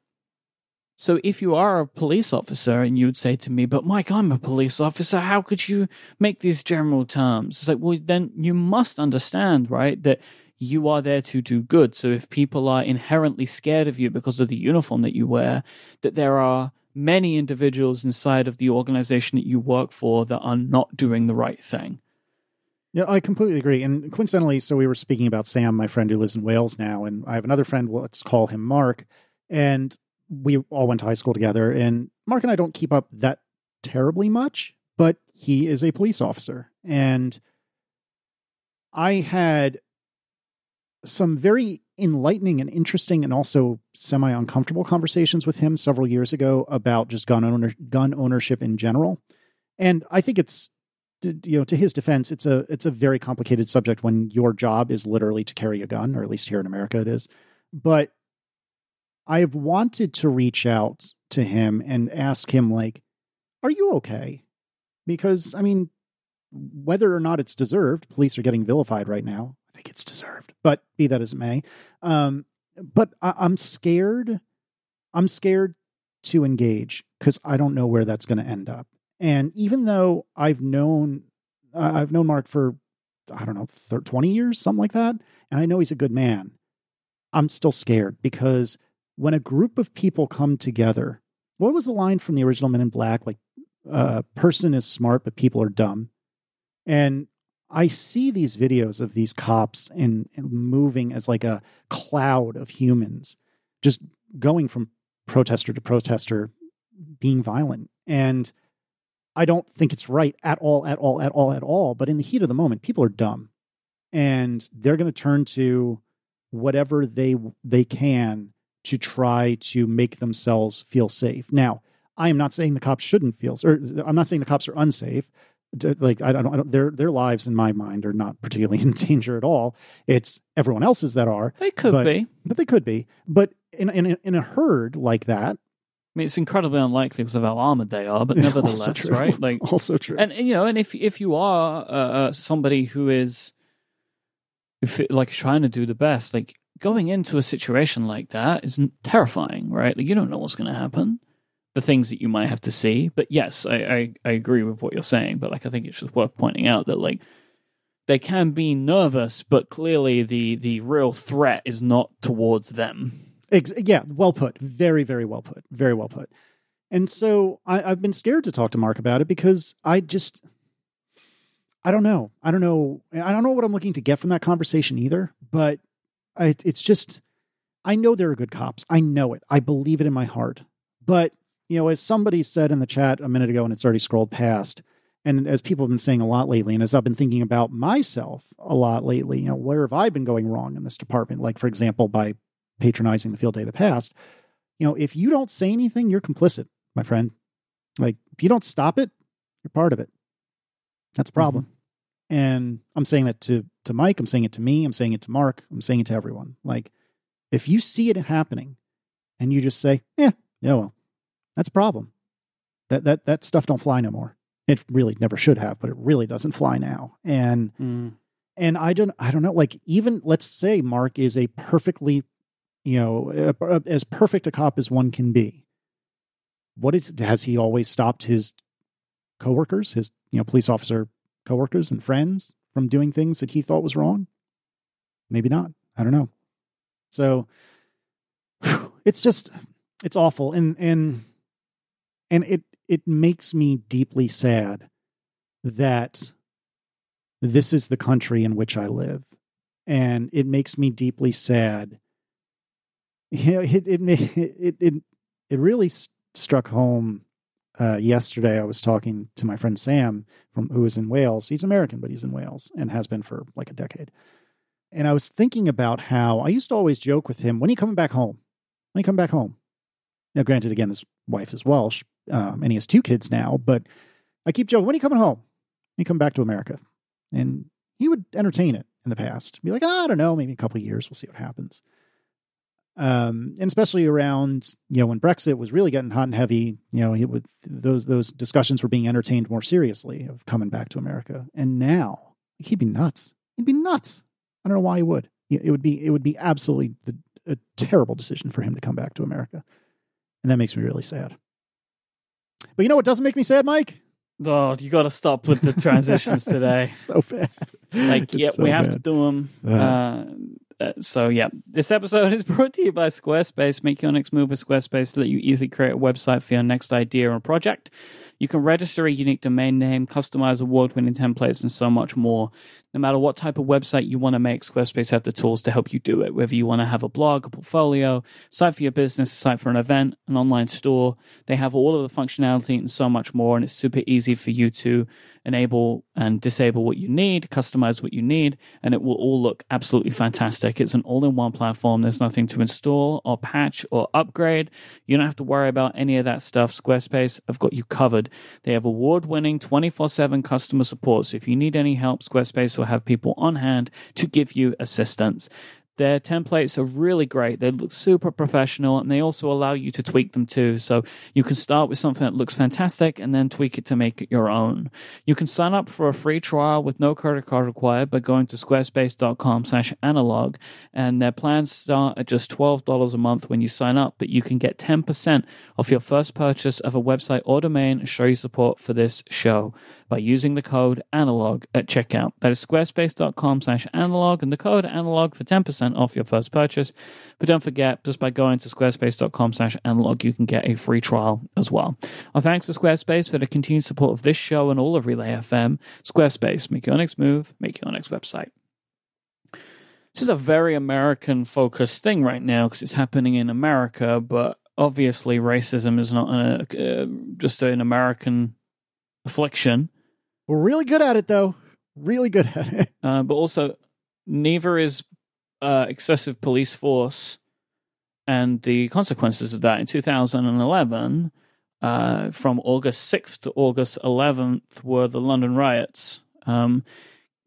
So if you are a police officer and you would say to me, but Myke, I'm a police officer, how could you make these general terms? It's like, well, then you must understand, right, that you are there to do good. So if people are inherently scared of you because of the uniform that you wear, that there are many individuals inside of the organization that you work for that are not doing the right thing. Yeah, I completely agree. And coincidentally, so we were speaking about Sam, my friend who lives in Wales now, and I have another friend, let's call him Mark. And we all went to high school together. And Mark and I don't keep up that terribly much, but he is a police officer. And I had some very enlightening and interesting and also semi uncomfortable conversations with him several years ago about just gun owner gun ownership in general. And I think it's you know to his defense it's a it's a very complicated subject when your job is literally to carry a gun or at least here in America it is. But I've wanted to reach out to him and ask him like are you okay? Because I mean whether or not it's deserved, police are getting vilified right now. I think it's deserved, but be that as it may. Um, but I, I'm scared. I'm scared to engage because I don't know where that's going to end up. And even though I've known, uh, I've known Mark for, I don't know, thir 20 years, something like that, and I know he's a good man, I'm still scared because when a group of people come together, what was the line from the original Men in Black? Like, uh, person is smart, but people are dumb. And I see these videos of these cops and, and moving as like a cloud of humans, just going from protester to protester, being violent. And I don't think it's right at all, at all, at all, at all. But in the heat of the moment, people are dumb, and they're going to turn to whatever they they can to try to make themselves feel safe. Now, I am not saying the cops shouldn't feel, or I'm not saying the cops are unsafe. Like I don't, I don't, their their lives in my mind are not particularly in danger at all. It's everyone else's that are, They could But- be. but they could be. But in in a- in a herd like that, I mean, it's incredibly unlikely because of how armored they are, but nevertheless, true. right? Like, also true. and and, you know, and if if you are uh, uh, somebody who is, if it, like trying to do the best, like going into a situation like that is terrifying, right? Like you don't know what's going to happen, the things that you might have to see. But yes, I, I, I agree with what you're saying. But like, I think it's just worth pointing out that like they can be nervous, but clearly the the real threat is not towards them. Ex- yeah, well put. Very, very well put. Very well put. And so I, I've been scared to talk to Mark about it because I just I don't know. I don't know. I don't know what I'm looking to get from that conversation either. But I, it's just I know there are good cops. I know it. I believe it in my heart. But you know, as somebody said in the chat a minute ago, and it's already scrolled past, and as people have been saying a lot lately, and as I've been thinking about myself a lot lately, you know, where have I been going wrong in this department? Like, for example, by patronizing the field day of the past. You know, if you don't say anything, you're complicit, my friend. Like, if you don't stop it, you're part of it. That's a problem. And I'm saying that to to Myke. I'm saying it to me. I'm saying it to Mark. I'm saying it to everyone. Like, if you see it happening, and you just say, "Yeah, yeah, well, that's a problem. That that that stuff don't fly no more. It really never should have, but it really doesn't fly now. And mm. and I don't I don't know. Like even let's say Mark is a perfectly, you know, a, a, as perfect a cop as one can be. What is has he always stopped his coworkers, his you know police officer coworkers and friends from doing things that he thought was wrong? Maybe not. I don't know. So it's just it's awful and and and it it makes me deeply sad that this is the country in which I live, and it makes me deeply sad. You know, it it it it, it really struck home uh, yesterday. I was talking to my friend Sam from who is in Wales. He's American, but he's in Wales and has been for like a decade. And I was thinking about how I used to always joke with him, "When are you coming back home? When you coming back home?" Now, granted, again, his wife is Welsh, um, and he has two kids now. But I keep joking, when are you coming home? When you come back to America? And he would entertain it in the past. Be like, oh, I don't know, maybe a couple of years, we'll see what happens. Um, and especially around, you know, when Brexit was really getting hot and heavy, you know, would those those discussions were being entertained more seriously of coming back to America. And now he'd be nuts. He'd be nuts. I don't know why he would. It would be it would be absolutely the, a terrible decision for him to come back to America, and that makes me really sad. But you know what doesn't make me sad, Myke? Oh, you got to stop with the transitions today. so bad. Like, it's yeah, so we have bad. to do them. Uh-huh. Uh, uh, so yeah, this episode is brought to you by Squarespace. Make your next move with Squarespace so that you easily create a website for your next idea or project. You can register a unique domain name, customize award winning templates, and so much more. No matter what type of website you want to make, Squarespace have the tools to help you do it. Whether you want to have a blog, a portfolio, site for your business, a site for an event, an online store, they have all of the functionality and so much more. And it's super easy for you to enable and disable what you need, customize what you need, and it will all look absolutely fantastic. It's an all in one platform. There's nothing to install or patch or upgrade. You don't have to worry about any of that stuff. Squarespace have got you covered. They have award winning 24 7 customer support. So if you need any help, Squarespace will have people on hand to give you assistance. Their templates are really great. They look super professional and they also allow you to tweak them too. So you can start with something that looks fantastic and then tweak it to make it your own. You can sign up for a free trial with no credit card required by going to squarespace.com slash analog and their plans start at just $12 a month when you sign up, but you can get 10% off your first purchase of a website or domain show your support for this show by using the code analog at checkout. That is squarespace.com slash analog and the code analog for 10% off your first purchase. But don't forget, just by going to squarespace.com slash analog, you can get a free trial as well. Our thanks to Squarespace for the continued support of this show and all of Relay FM. Squarespace, make your next move, make your next website. This is a very American focused thing right now because it's happening in America, but obviously racism is not a, uh, just an American affliction. We're really good at it, though. Really good at it. Uh, but also, neither is uh, excessive police force and the consequences of that. In 2011, uh, from August 6th to August 11th, were the London riots. Um,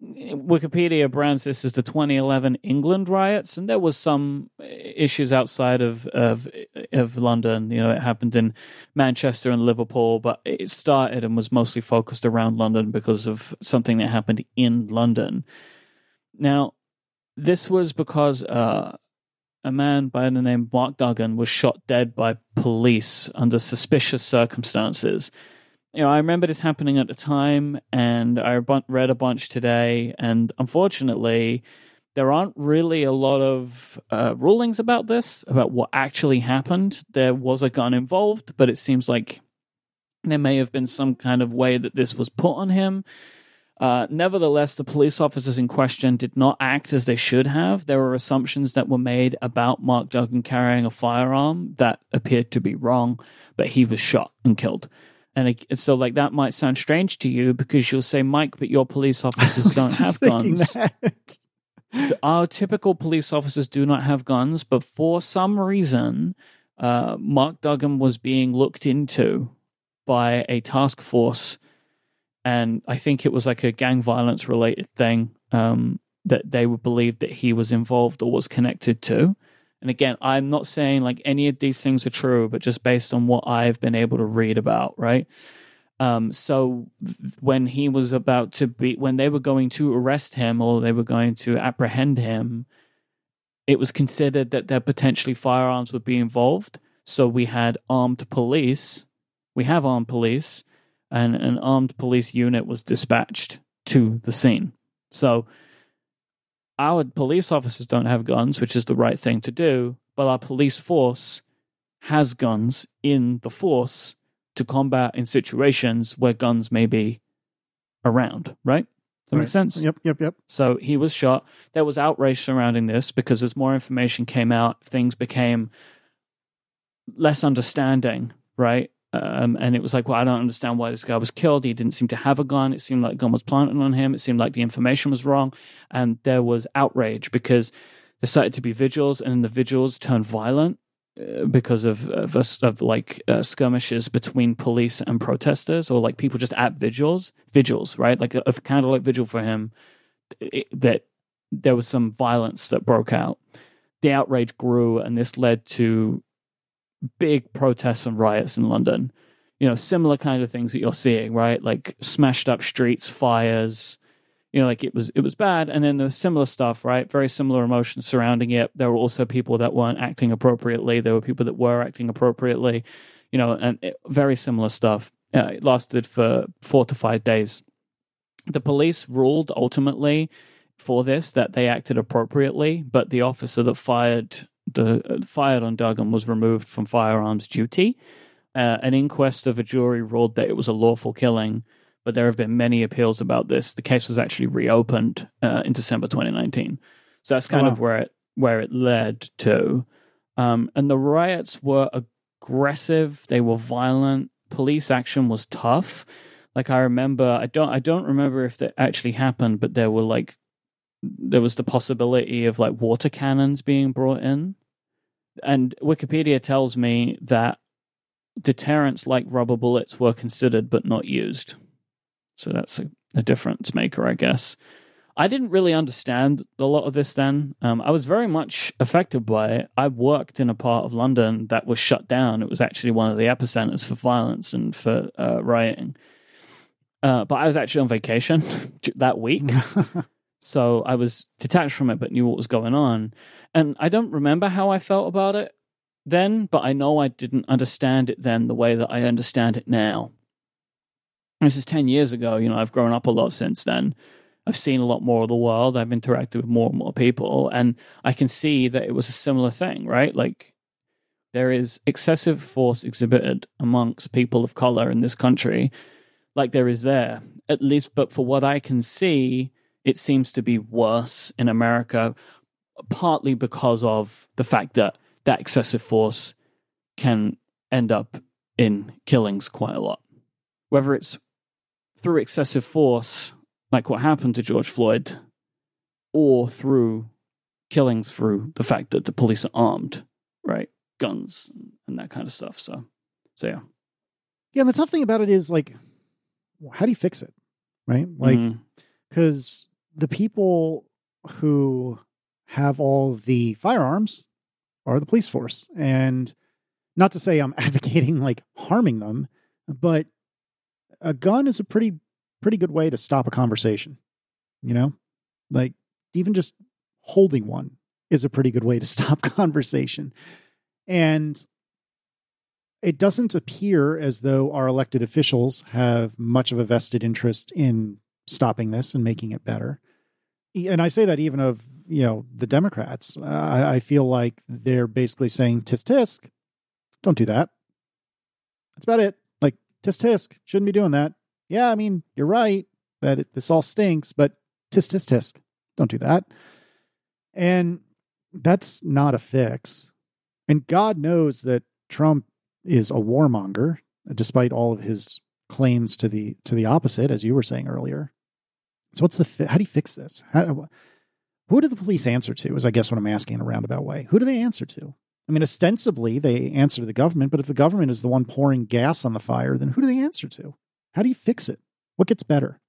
Wikipedia brands this as the 2011 England riots, and there was some issues outside of, of of London. You know, it happened in Manchester and Liverpool, but it started and was mostly focused around London because of something that happened in London. Now, this was because uh, a man by the name Mark Duggan was shot dead by police under suspicious circumstances. You know, I remember this happening at the time, and I read a bunch today, and unfortunately, there aren't really a lot of uh, rulings about this, about what actually happened. There was a gun involved, but it seems like there may have been some kind of way that this was put on him. Uh, nevertheless, the police officers in question did not act as they should have. There were assumptions that were made about Mark Duggan carrying a firearm that appeared to be wrong, but he was shot and killed. And so, like, that might sound strange to you because you'll say, Myke, but your police officers don't have guns. Our typical police officers do not have guns, but for some reason, uh, Mark Duggan was being looked into by a task force and I think it was like a gang violence related thing um, that they would believe that he was involved or was connected to. And again, I'm not saying like any of these things are true, but just based on what I've been able to read about, right? Um, so when he was about to be, when they were going to arrest him or they were going to apprehend him, it was considered that there potentially firearms would be involved. So we had armed police. We have armed police and an armed police unit was dispatched to the scene. So our police officers don't have guns, which is the right thing to do, but our police force has guns in the force to combat in situations where guns may be around, right? Does that right. make sense? Yep, yep, yep. So he was shot. There was outrage surrounding this because as more information came out, things became less understanding, right? Um, and it was like, well, I don't understand why this guy was killed. He didn't seem to have a gun. It seemed like a gun was planted on him. It seemed like the information was wrong. And there was outrage because there started to be vigils, and the vigils turned violent uh, because of, of, of like uh, skirmishes between police and protesters, or like people just at vigils, vigils, right? Like a, a candlelight vigil for him, it, that there was some violence that broke out. The outrage grew, and this led to big protests and riots in London. You know, similar kind of things that you're seeing, right? Like smashed up streets, fires. You know, like it was it was bad, and then there's similar stuff, right? Very similar emotions surrounding it. There were also people that weren't acting appropriately. There were people that were acting appropriately. You know, and it, very similar stuff. Uh, it lasted for four to five days. The police ruled ultimately for this that they acted appropriately, but the officer that fired the uh, fired on Duggan was removed from firearms duty. Uh, an inquest of a jury ruled that it was a lawful killing, but there have been many appeals about this. The case was actually reopened uh, in December 2019. So that's kind oh, wow. of where it where it led to. Um, and the riots were aggressive. They were violent. Police action was tough. Like I remember, I don't I don't remember if that actually happened, but there were like there was the possibility of like water cannons being brought in. And Wikipedia tells me that deterrents like rubber bullets were considered but not used. So that's a, a difference maker, I guess. I didn't really understand a lot of this then. Um, I was very much affected by it. I worked in a part of London that was shut down. It was actually one of the epicenters for violence and for uh, rioting. Uh, but I was actually on vacation that week. So I was detached from it, but knew what was going on. And I don't remember how I felt about it then, but I know I didn't understand it then the way that I understand it now. This is 10 years ago. You know, I've grown up a lot since then. I've seen a lot more of the world. I've interacted with more and more people. And I can see that it was a similar thing, right? Like, there is excessive force exhibited amongst people of color in this country, like there is there, at least. But for what I can see, it seems to be worse in America, partly because of the fact that that excessive force can end up in killings quite a lot. Whether it's through excessive force, like what happened to George Floyd, or through killings through the fact that the police are armed, right? Guns and that kind of stuff. So, so yeah. Yeah, and the tough thing about it is like, how do you fix it, right? Like, because mm-hmm the people who have all the firearms are the police force. And not to say I'm advocating like harming them, but a gun is a pretty pretty good way to stop a conversation. You know? Like even just holding one is a pretty good way to stop conversation. And it doesn't appear as though our elected officials have much of a vested interest in stopping this and making it better. And I say that even of you know the Democrats. Uh, I, I feel like they're basically saying tisk tisk, don't do that. That's about it. Like tisk tisk, shouldn't be doing that. Yeah, I mean you're right that it, this all stinks, but tisk tisk tisk, don't do that. And that's not a fix. And God knows that Trump is a warmonger, despite all of his claims to the to the opposite, as you were saying earlier. So what's the fi- how do you fix this? How, who do the police answer to? Is I guess what I'm asking in a roundabout way. Who do they answer to? I mean, ostensibly they answer to the government, but if the government is the one pouring gas on the fire, then who do they answer to? How do you fix it? What gets better?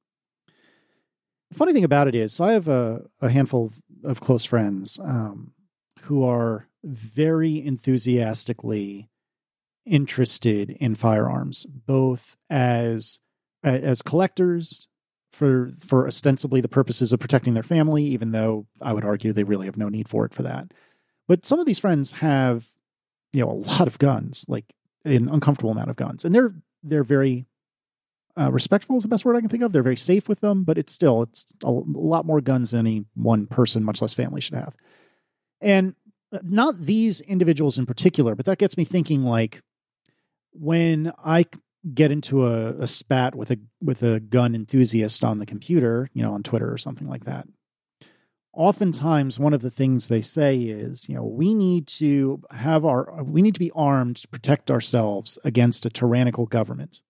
The funny thing about it is, so I have a, a handful of, of close friends um, who are very enthusiastically interested in firearms, both as as collectors for for ostensibly the purposes of protecting their family, even though I would argue they really have no need for it for that. But some of these friends have, you know, a lot of guns, like an uncomfortable amount of guns, and they're they're very uh, respectful is the best word I can think of. They're very safe with them, but it's still it's a lot more guns than any one person, much less family, should have. And not these individuals in particular, but that gets me thinking like when I get into a, a spat with a with a gun enthusiast on the computer, you know, on Twitter or something like that. Oftentimes, one of the things they say is, you know, we need to have our we need to be armed to protect ourselves against a tyrannical government.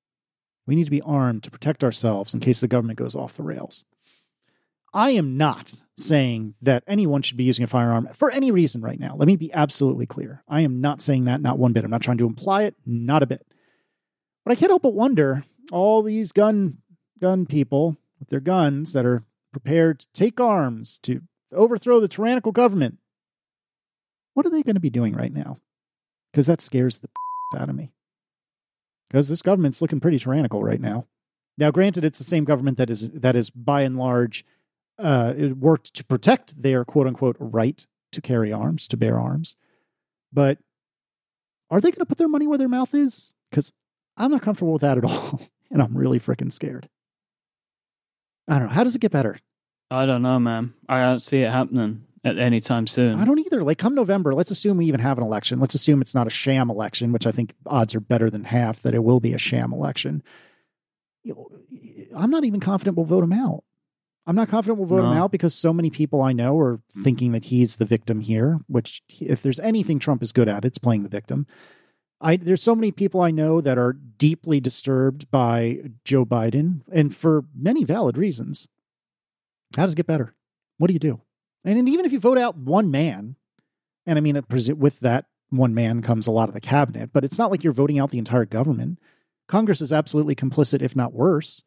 We need to be armed to protect ourselves in case the government goes off the rails. I am not saying that anyone should be using a firearm for any reason right now. Let me be absolutely clear. I am not saying that, not one bit. I'm not trying to imply it, not a bit. But I can't help but wonder all these gun gun people with their guns that are prepared to take arms to overthrow the tyrannical government. What are they going to be doing right now? Because that scares the out of me. Because this government's looking pretty tyrannical right now. Now, granted, it's the same government that is that is by and large uh, worked to protect their quote unquote right to carry arms, to bear arms. But are they going to put their money where their mouth is? Because I'm not comfortable with that at all. and I'm really freaking scared. I don't know. How does it get better? I don't know, man. I don't see it happening at any time soon. I don't either. Like, come November, let's assume we even have an election. Let's assume it's not a sham election, which I think odds are better than half that it will be a sham election. You know, I'm not even confident we'll vote him out. I'm not confident we'll vote no. him out because so many people I know are mm. thinking that he's the victim here, which, if there's anything Trump is good at, it's playing the victim. I there's so many people I know that are deeply disturbed by Joe Biden, and for many valid reasons. How does it get better? What do you do? And even if you vote out one man, and I mean, with that one man comes a lot of the cabinet, but it's not like you're voting out the entire government. Congress is absolutely complicit, if not worse.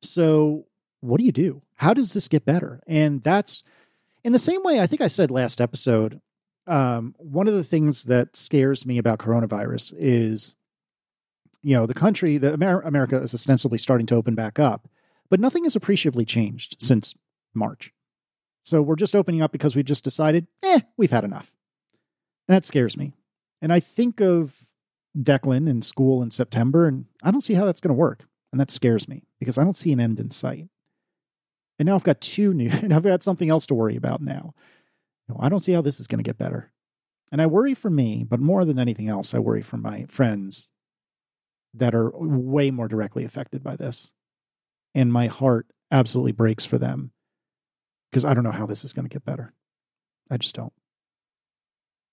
So, what do you do? How does this get better? And that's in the same way I think I said last episode um, one of the things that scares me about coronavirus is, you know, the country, the Amer- America is ostensibly starting to open back up, but nothing has appreciably changed since March. So we're just opening up because we just decided, eh, we've had enough. And that scares me. And I think of Declan in school in September, and I don't see how that's going to work. And that scares me because I don't see an end in sight. And now I've got two new, and I've got something else to worry about now. I don't see how this is going to get better. And I worry for me, but more than anything else, I worry for my friends that are way more directly affected by this. And my heart absolutely breaks for them because I don't know how this is going to get better. I just don't.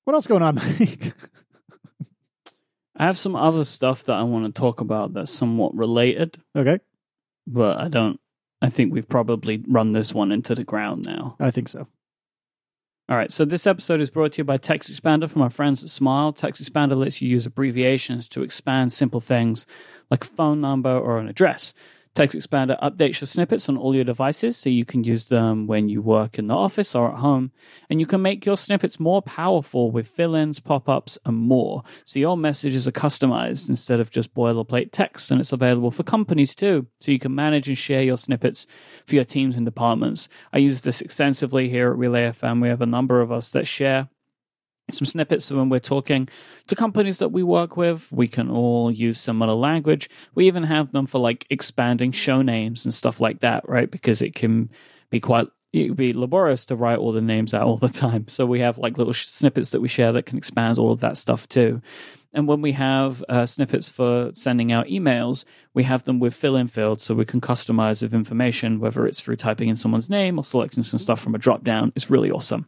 What else going on, Myke? I have some other stuff that I want to talk about that's somewhat related. Okay. But I don't, I think we've probably run this one into the ground now. I think so. All right, so this episode is brought to you by TextExpander from our friends at Smile. TextExpander lets you use abbreviations to expand simple things like a phone number or an address. TextExpander updates your snippets on all your devices so you can use them when you work in the office or at home. And you can make your snippets more powerful with fill ins, pop ups, and more. So your messages are customized instead of just boilerplate text. And it's available for companies too. So you can manage and share your snippets for your teams and departments. I use this extensively here at Relay FM. We have a number of us that share some snippets of when we're talking to companies that we work with. We can all use similar language. We even have them for like expanding show names and stuff like that, right? Because it can be quite it would be laborious to write all the names out all the time. So we have like little snippets that we share that can expand all of that stuff too. And when we have uh, snippets for sending out emails, we have them with fill in fields so we can customize with information, whether it's through typing in someone's name or selecting some stuff from a drop down. It's really awesome.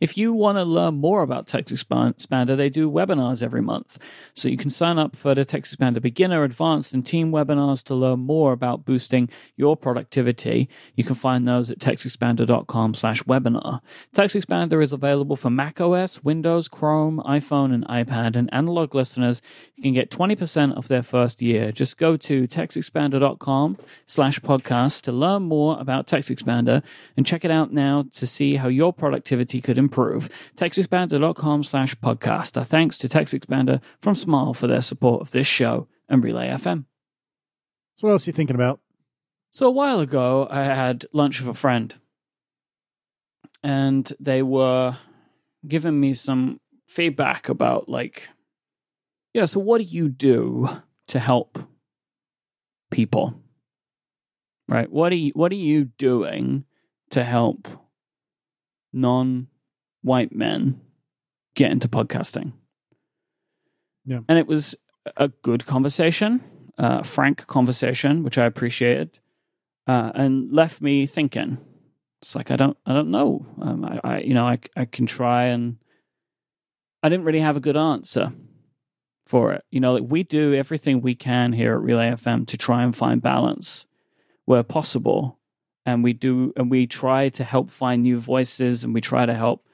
If you want to learn more about TextExpander, they do webinars every month. So you can sign up for the TextExpander Beginner, Advanced, and Team webinars to learn more about boosting your productivity. You can find those at textexpander.com slash webinar. TextExpander is available for Mac OS, Windows, Chrome, iPhone, and iPad, and analog listeners can get 20% off their first year. Just go to textexpander.com slash podcast to learn more about TextExpander and check it out now to see how your productivity could improve. TextExpander.com slash podcast. Our thanks to TextExpander from Smile for their support of this show and Relay FM. So what else are you thinking about? So a while ago, I had lunch with a friend, and they were giving me some feedback about like, yeah. So what do you do to help people? Right? What are you What are you doing to help non-white men get into podcasting? Yeah. And it was a good conversation, a frank conversation, which I appreciated uh, and left me thinking. It's like I don't, I don't know. Um, I, I, you know, I, I can try and I didn't really have a good answer for it. You know, like we do everything we can here at Relay FM to try and find balance where possible, and we do, and we try to help find new voices, and we try to help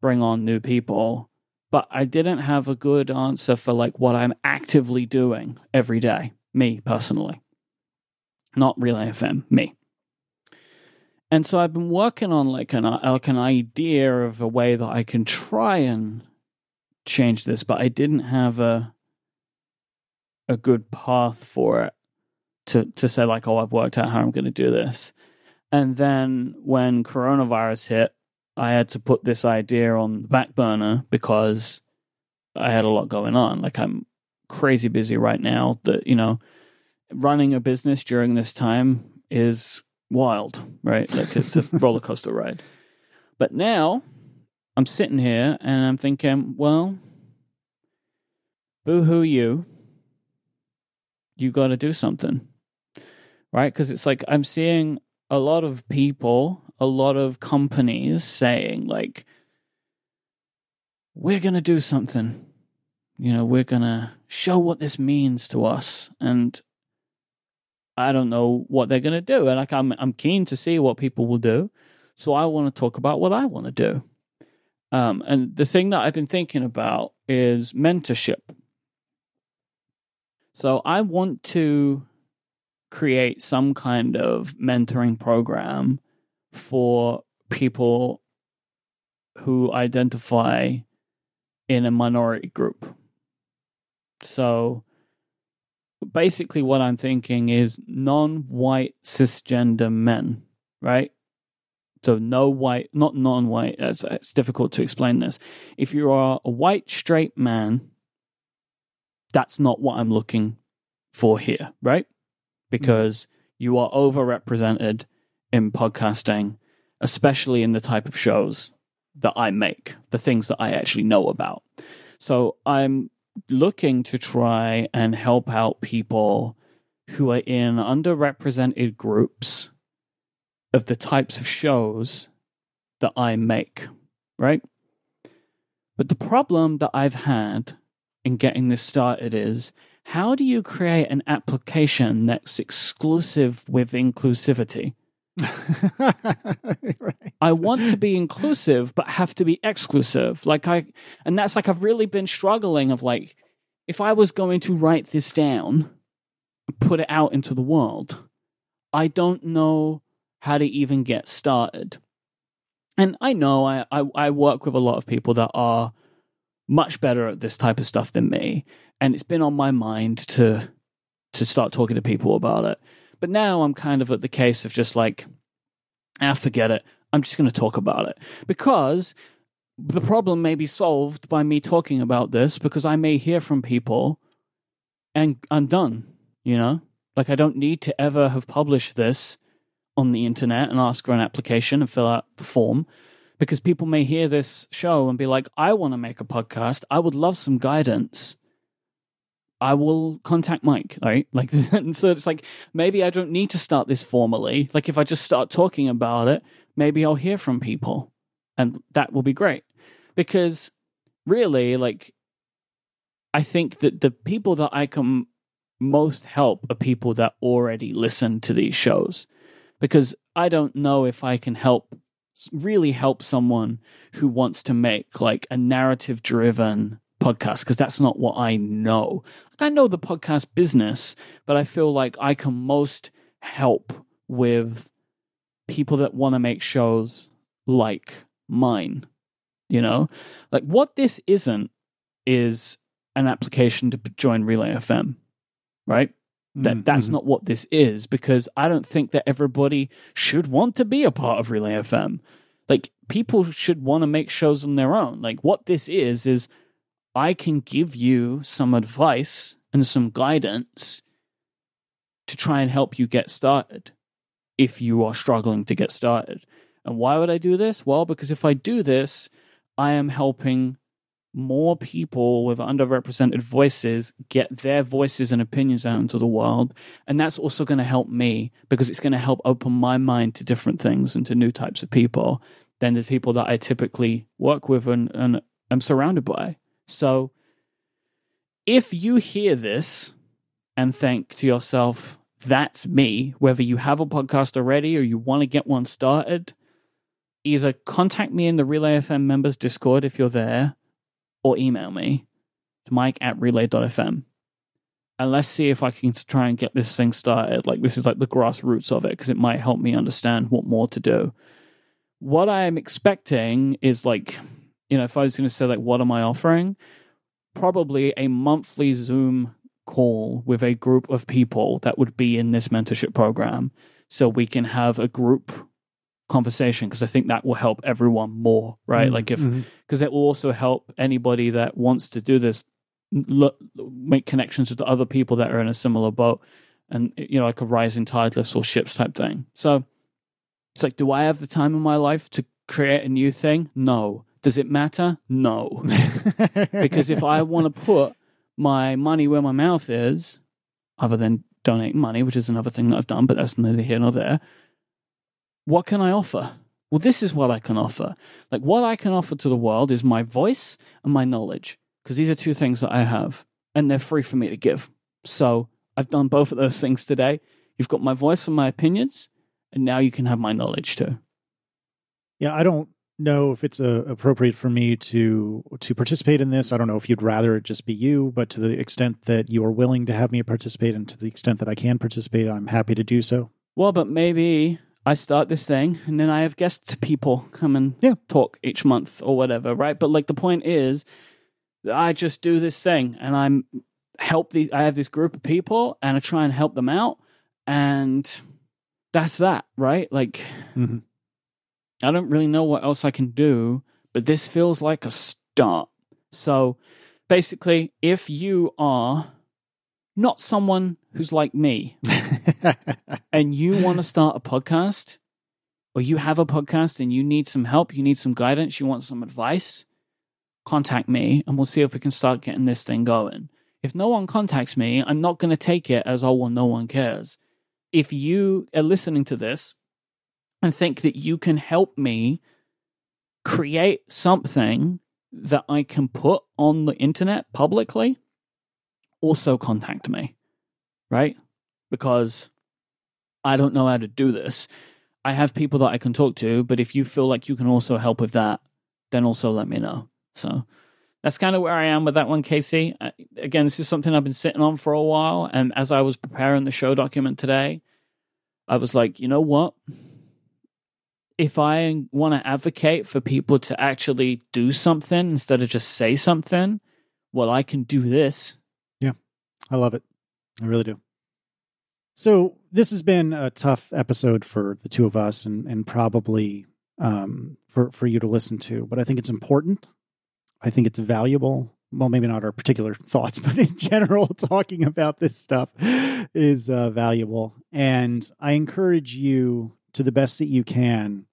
bring on new people. But I didn't have a good answer for like what I'm actively doing every day, me personally not Relay FM, me. And so I've been working on like an like an idea of a way that I can try and change this, but I didn't have a a good path for it to to say like, oh, I've worked out how I'm going to do this. And then when coronavirus hit, I had to put this idea on the back burner because I had a lot going on. Like I'm crazy busy right now. That you know running a business during this time is wild, right? Like it's a roller coaster ride. But now I'm sitting here and I'm thinking, well, boo hoo you. You got to do something, right? Because it's like I'm seeing a lot of people, a lot of companies saying, like, we're going to do something. You know, we're going to show what this means to us. And I don't know what they're going to do. And like I'm I'm keen to see what people will do. So I want to talk about what I want to do. Um, and the thing that I've been thinking about is mentorship. So I want to create some kind of mentoring program for people who identify in a minority group. So basically what I'm thinking is non-white cisgender men, right? So no white, not non-white. It's, it's difficult to explain this. If you are a white straight man, that's not what I'm looking for here, right? Because you are overrepresented in podcasting, especially in the type of shows that I make, the things that I actually know about. So I'm looking to try and help out people who are in underrepresented groups of the types of shows that I make, right? But the problem that I've had in getting this started is how do you create an application that's exclusive with inclusivity? right. I want to be inclusive, but have to be exclusive. Like I, and that's like I've really been struggling of like, if I was going to write this down and put it out into the world. I don't know how to even get started. And I know I, I, I work with a lot of people that are much better at this type of stuff than me. And it's been on my mind to to start talking to people about it. But now I'm kind of at the case of just like, ah, forget it. I'm just going to talk about it because the problem may be solved by me talking about this because I may hear from people and I'm done, you know? Like, I don't need to ever have published this on the internet and ask for an application and fill out the form because people may hear this show and be like, I want to make a podcast. I would love some guidance. I will contact Myke, right? Like, and so it's like maybe I don't need to start this formally. Like, if I just start talking about it, maybe I'll hear from people, and that will be great. Because really, like, I think that the people that I can most help are people that already listen to these shows, because I don't know if I can help really help someone who wants to make like a narrative driven podcast because that's not what I know. Like I know the podcast business, but I feel like I can most help with people that want to make shows like mine. You know, like what this isn't is an application to join Relay FM, right? That Mm, that's mhm. not what this is because I don't think that everybody should want to be a part of Relay FM. Like people should want to make shows on their own. Like what this is is I can give you some advice and some guidance to try and help you get started if you are struggling to get started. And why would I do this? Well, because if I do this, I am helping more people with underrepresented voices get their voices and opinions out into the world. And that's also going to help me because it's going to help open my mind to different things and to new types of people than the people that I typically work with and, and am surrounded by. So if you hear this and think to yourself, that's me, whether you have a podcast already or you want to get one started, either contact me in the Relay FM members Discord if you're there, or email me to myke at relay.fm. And let's see if I can try and get this thing started. Like, this is like the grassroots of it because it might help me understand what more to do. What I'm expecting is like, you know, if I was going to say, like, what am I offering? Probably a monthly Zoom call with a group of people that would be in this mentorship program so we can have a group conversation because I think that will help everyone more, right? Mm, Like if because it will also help anybody that wants to do this look, make connections with other people that are in a similar boat and you know like a rising tide lifts all ships type thing. So it's like do i have the time in my life to create a new thing? No does it matter no because if i want to put my money where my mouth is other than donating money which is another thing that i've done but that's neither here nor there what can i offer well, this is what I can offer. Like, what I can offer to the world is my voice and my knowledge, because these are two things that I have, and they're free for me to give. So, I've done both of those things today. You've got my voice and my opinions, and now you can have my knowledge too. Yeah, I don't know if it's uh, appropriate for me to to participate in this. I don't know if you'd rather it just be you, but to the extent that you are willing to have me participate, and to the extent that I can participate, I'm happy to do so. Well, but maybe I start this thing and then I have guest people come and Yeah. talk each month or whatever, right? But like the point is, I just do this thing and I'm help these. I have this group of people and I try and help them out, and that's that, right? Like Mhm. I don't really know what else I can do, but this feels like a start. So basically, if you are not someone who's like me, and you want to start a podcast, or you have a podcast and you need some help, you need some guidance, you want some advice, contact me and we'll see if we can start getting this thing going. If no one contacts me, I'm not going to take it as, oh, well, no one cares. If you are listening to this and think that you can help me create something that I can put on the internet publicly, also contact me, right? Because I don't know how to do this. I have people that I can talk to, but if you feel like you can also help with that, then also let me know. So that's kind of where I am with that one, Casey. Uh, again, this is something I've been sitting on for a while. And as I was preparing the show document today, I was like, you know what? If I want to advocate for people to actually do something instead of just say something, well, I can do this. Yeah, I love it. I really do. So this has been a tough episode for the two of us, and and probably um, for for you to listen to. But I think it's important. I think it's valuable. Well, maybe not our particular thoughts, but in general, talking about this stuff is uh, valuable. And I encourage you to the best that you can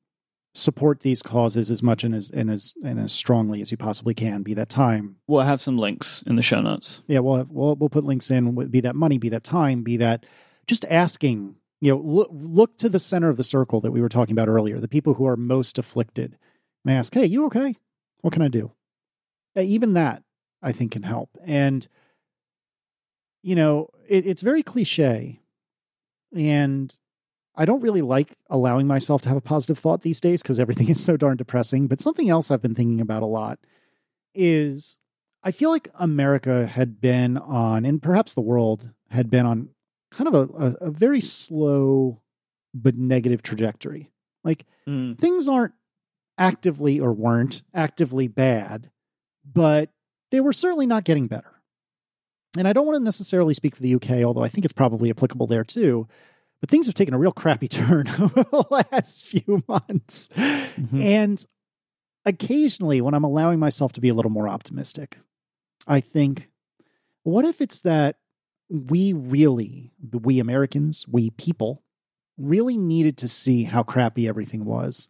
support these causes as much and as and as and as strongly as you possibly can. Be that time. We'll have some links in the show notes. Yeah, we'll have, we'll we'll put links in. Be that money, be that time, be that just asking. You know, look look to the center of the circle that we were talking about earlier. The people who are most afflicted, and ask, "Hey, you okay? What can I do?" Uh, even that, I think, can help. And you know, it, it's very cliche, and I don't really like allowing myself to have a positive thought these days because everything is so darn depressing. But something else I've been thinking about a lot is I feel like America had been on, and perhaps the world had been on kind of a, a, a very slow but negative trajectory. Like Mm. things aren't actively or weren't actively bad, but they were certainly not getting better. And I don't want to necessarily speak for the UK, although I think it's probably applicable there too. But things have taken a real crappy turn over the last few months. Mhm. And occasionally, when I'm allowing myself to be a little more optimistic, I think, what if it's that we really, we Americans, we people, really needed to see how crappy everything was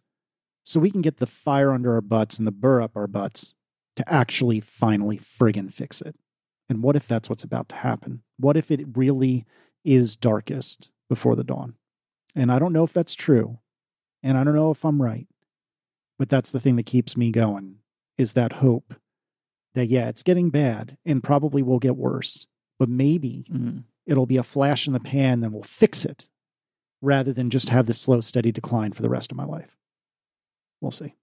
so we can get the fire under our butts and the burr up our butts to actually finally friggin' fix it? And what if that's what's about to happen? What if it really is darkest before the dawn? And I don't know if that's true. And I don't know if I'm right. But that's the thing that keeps me going is that hope that, yeah, it's getting bad and probably will get worse. But maybe Mhm. it'll be a flash in the pan, then we'll fix it rather than just have this slow, steady decline for the rest of my life. We'll see.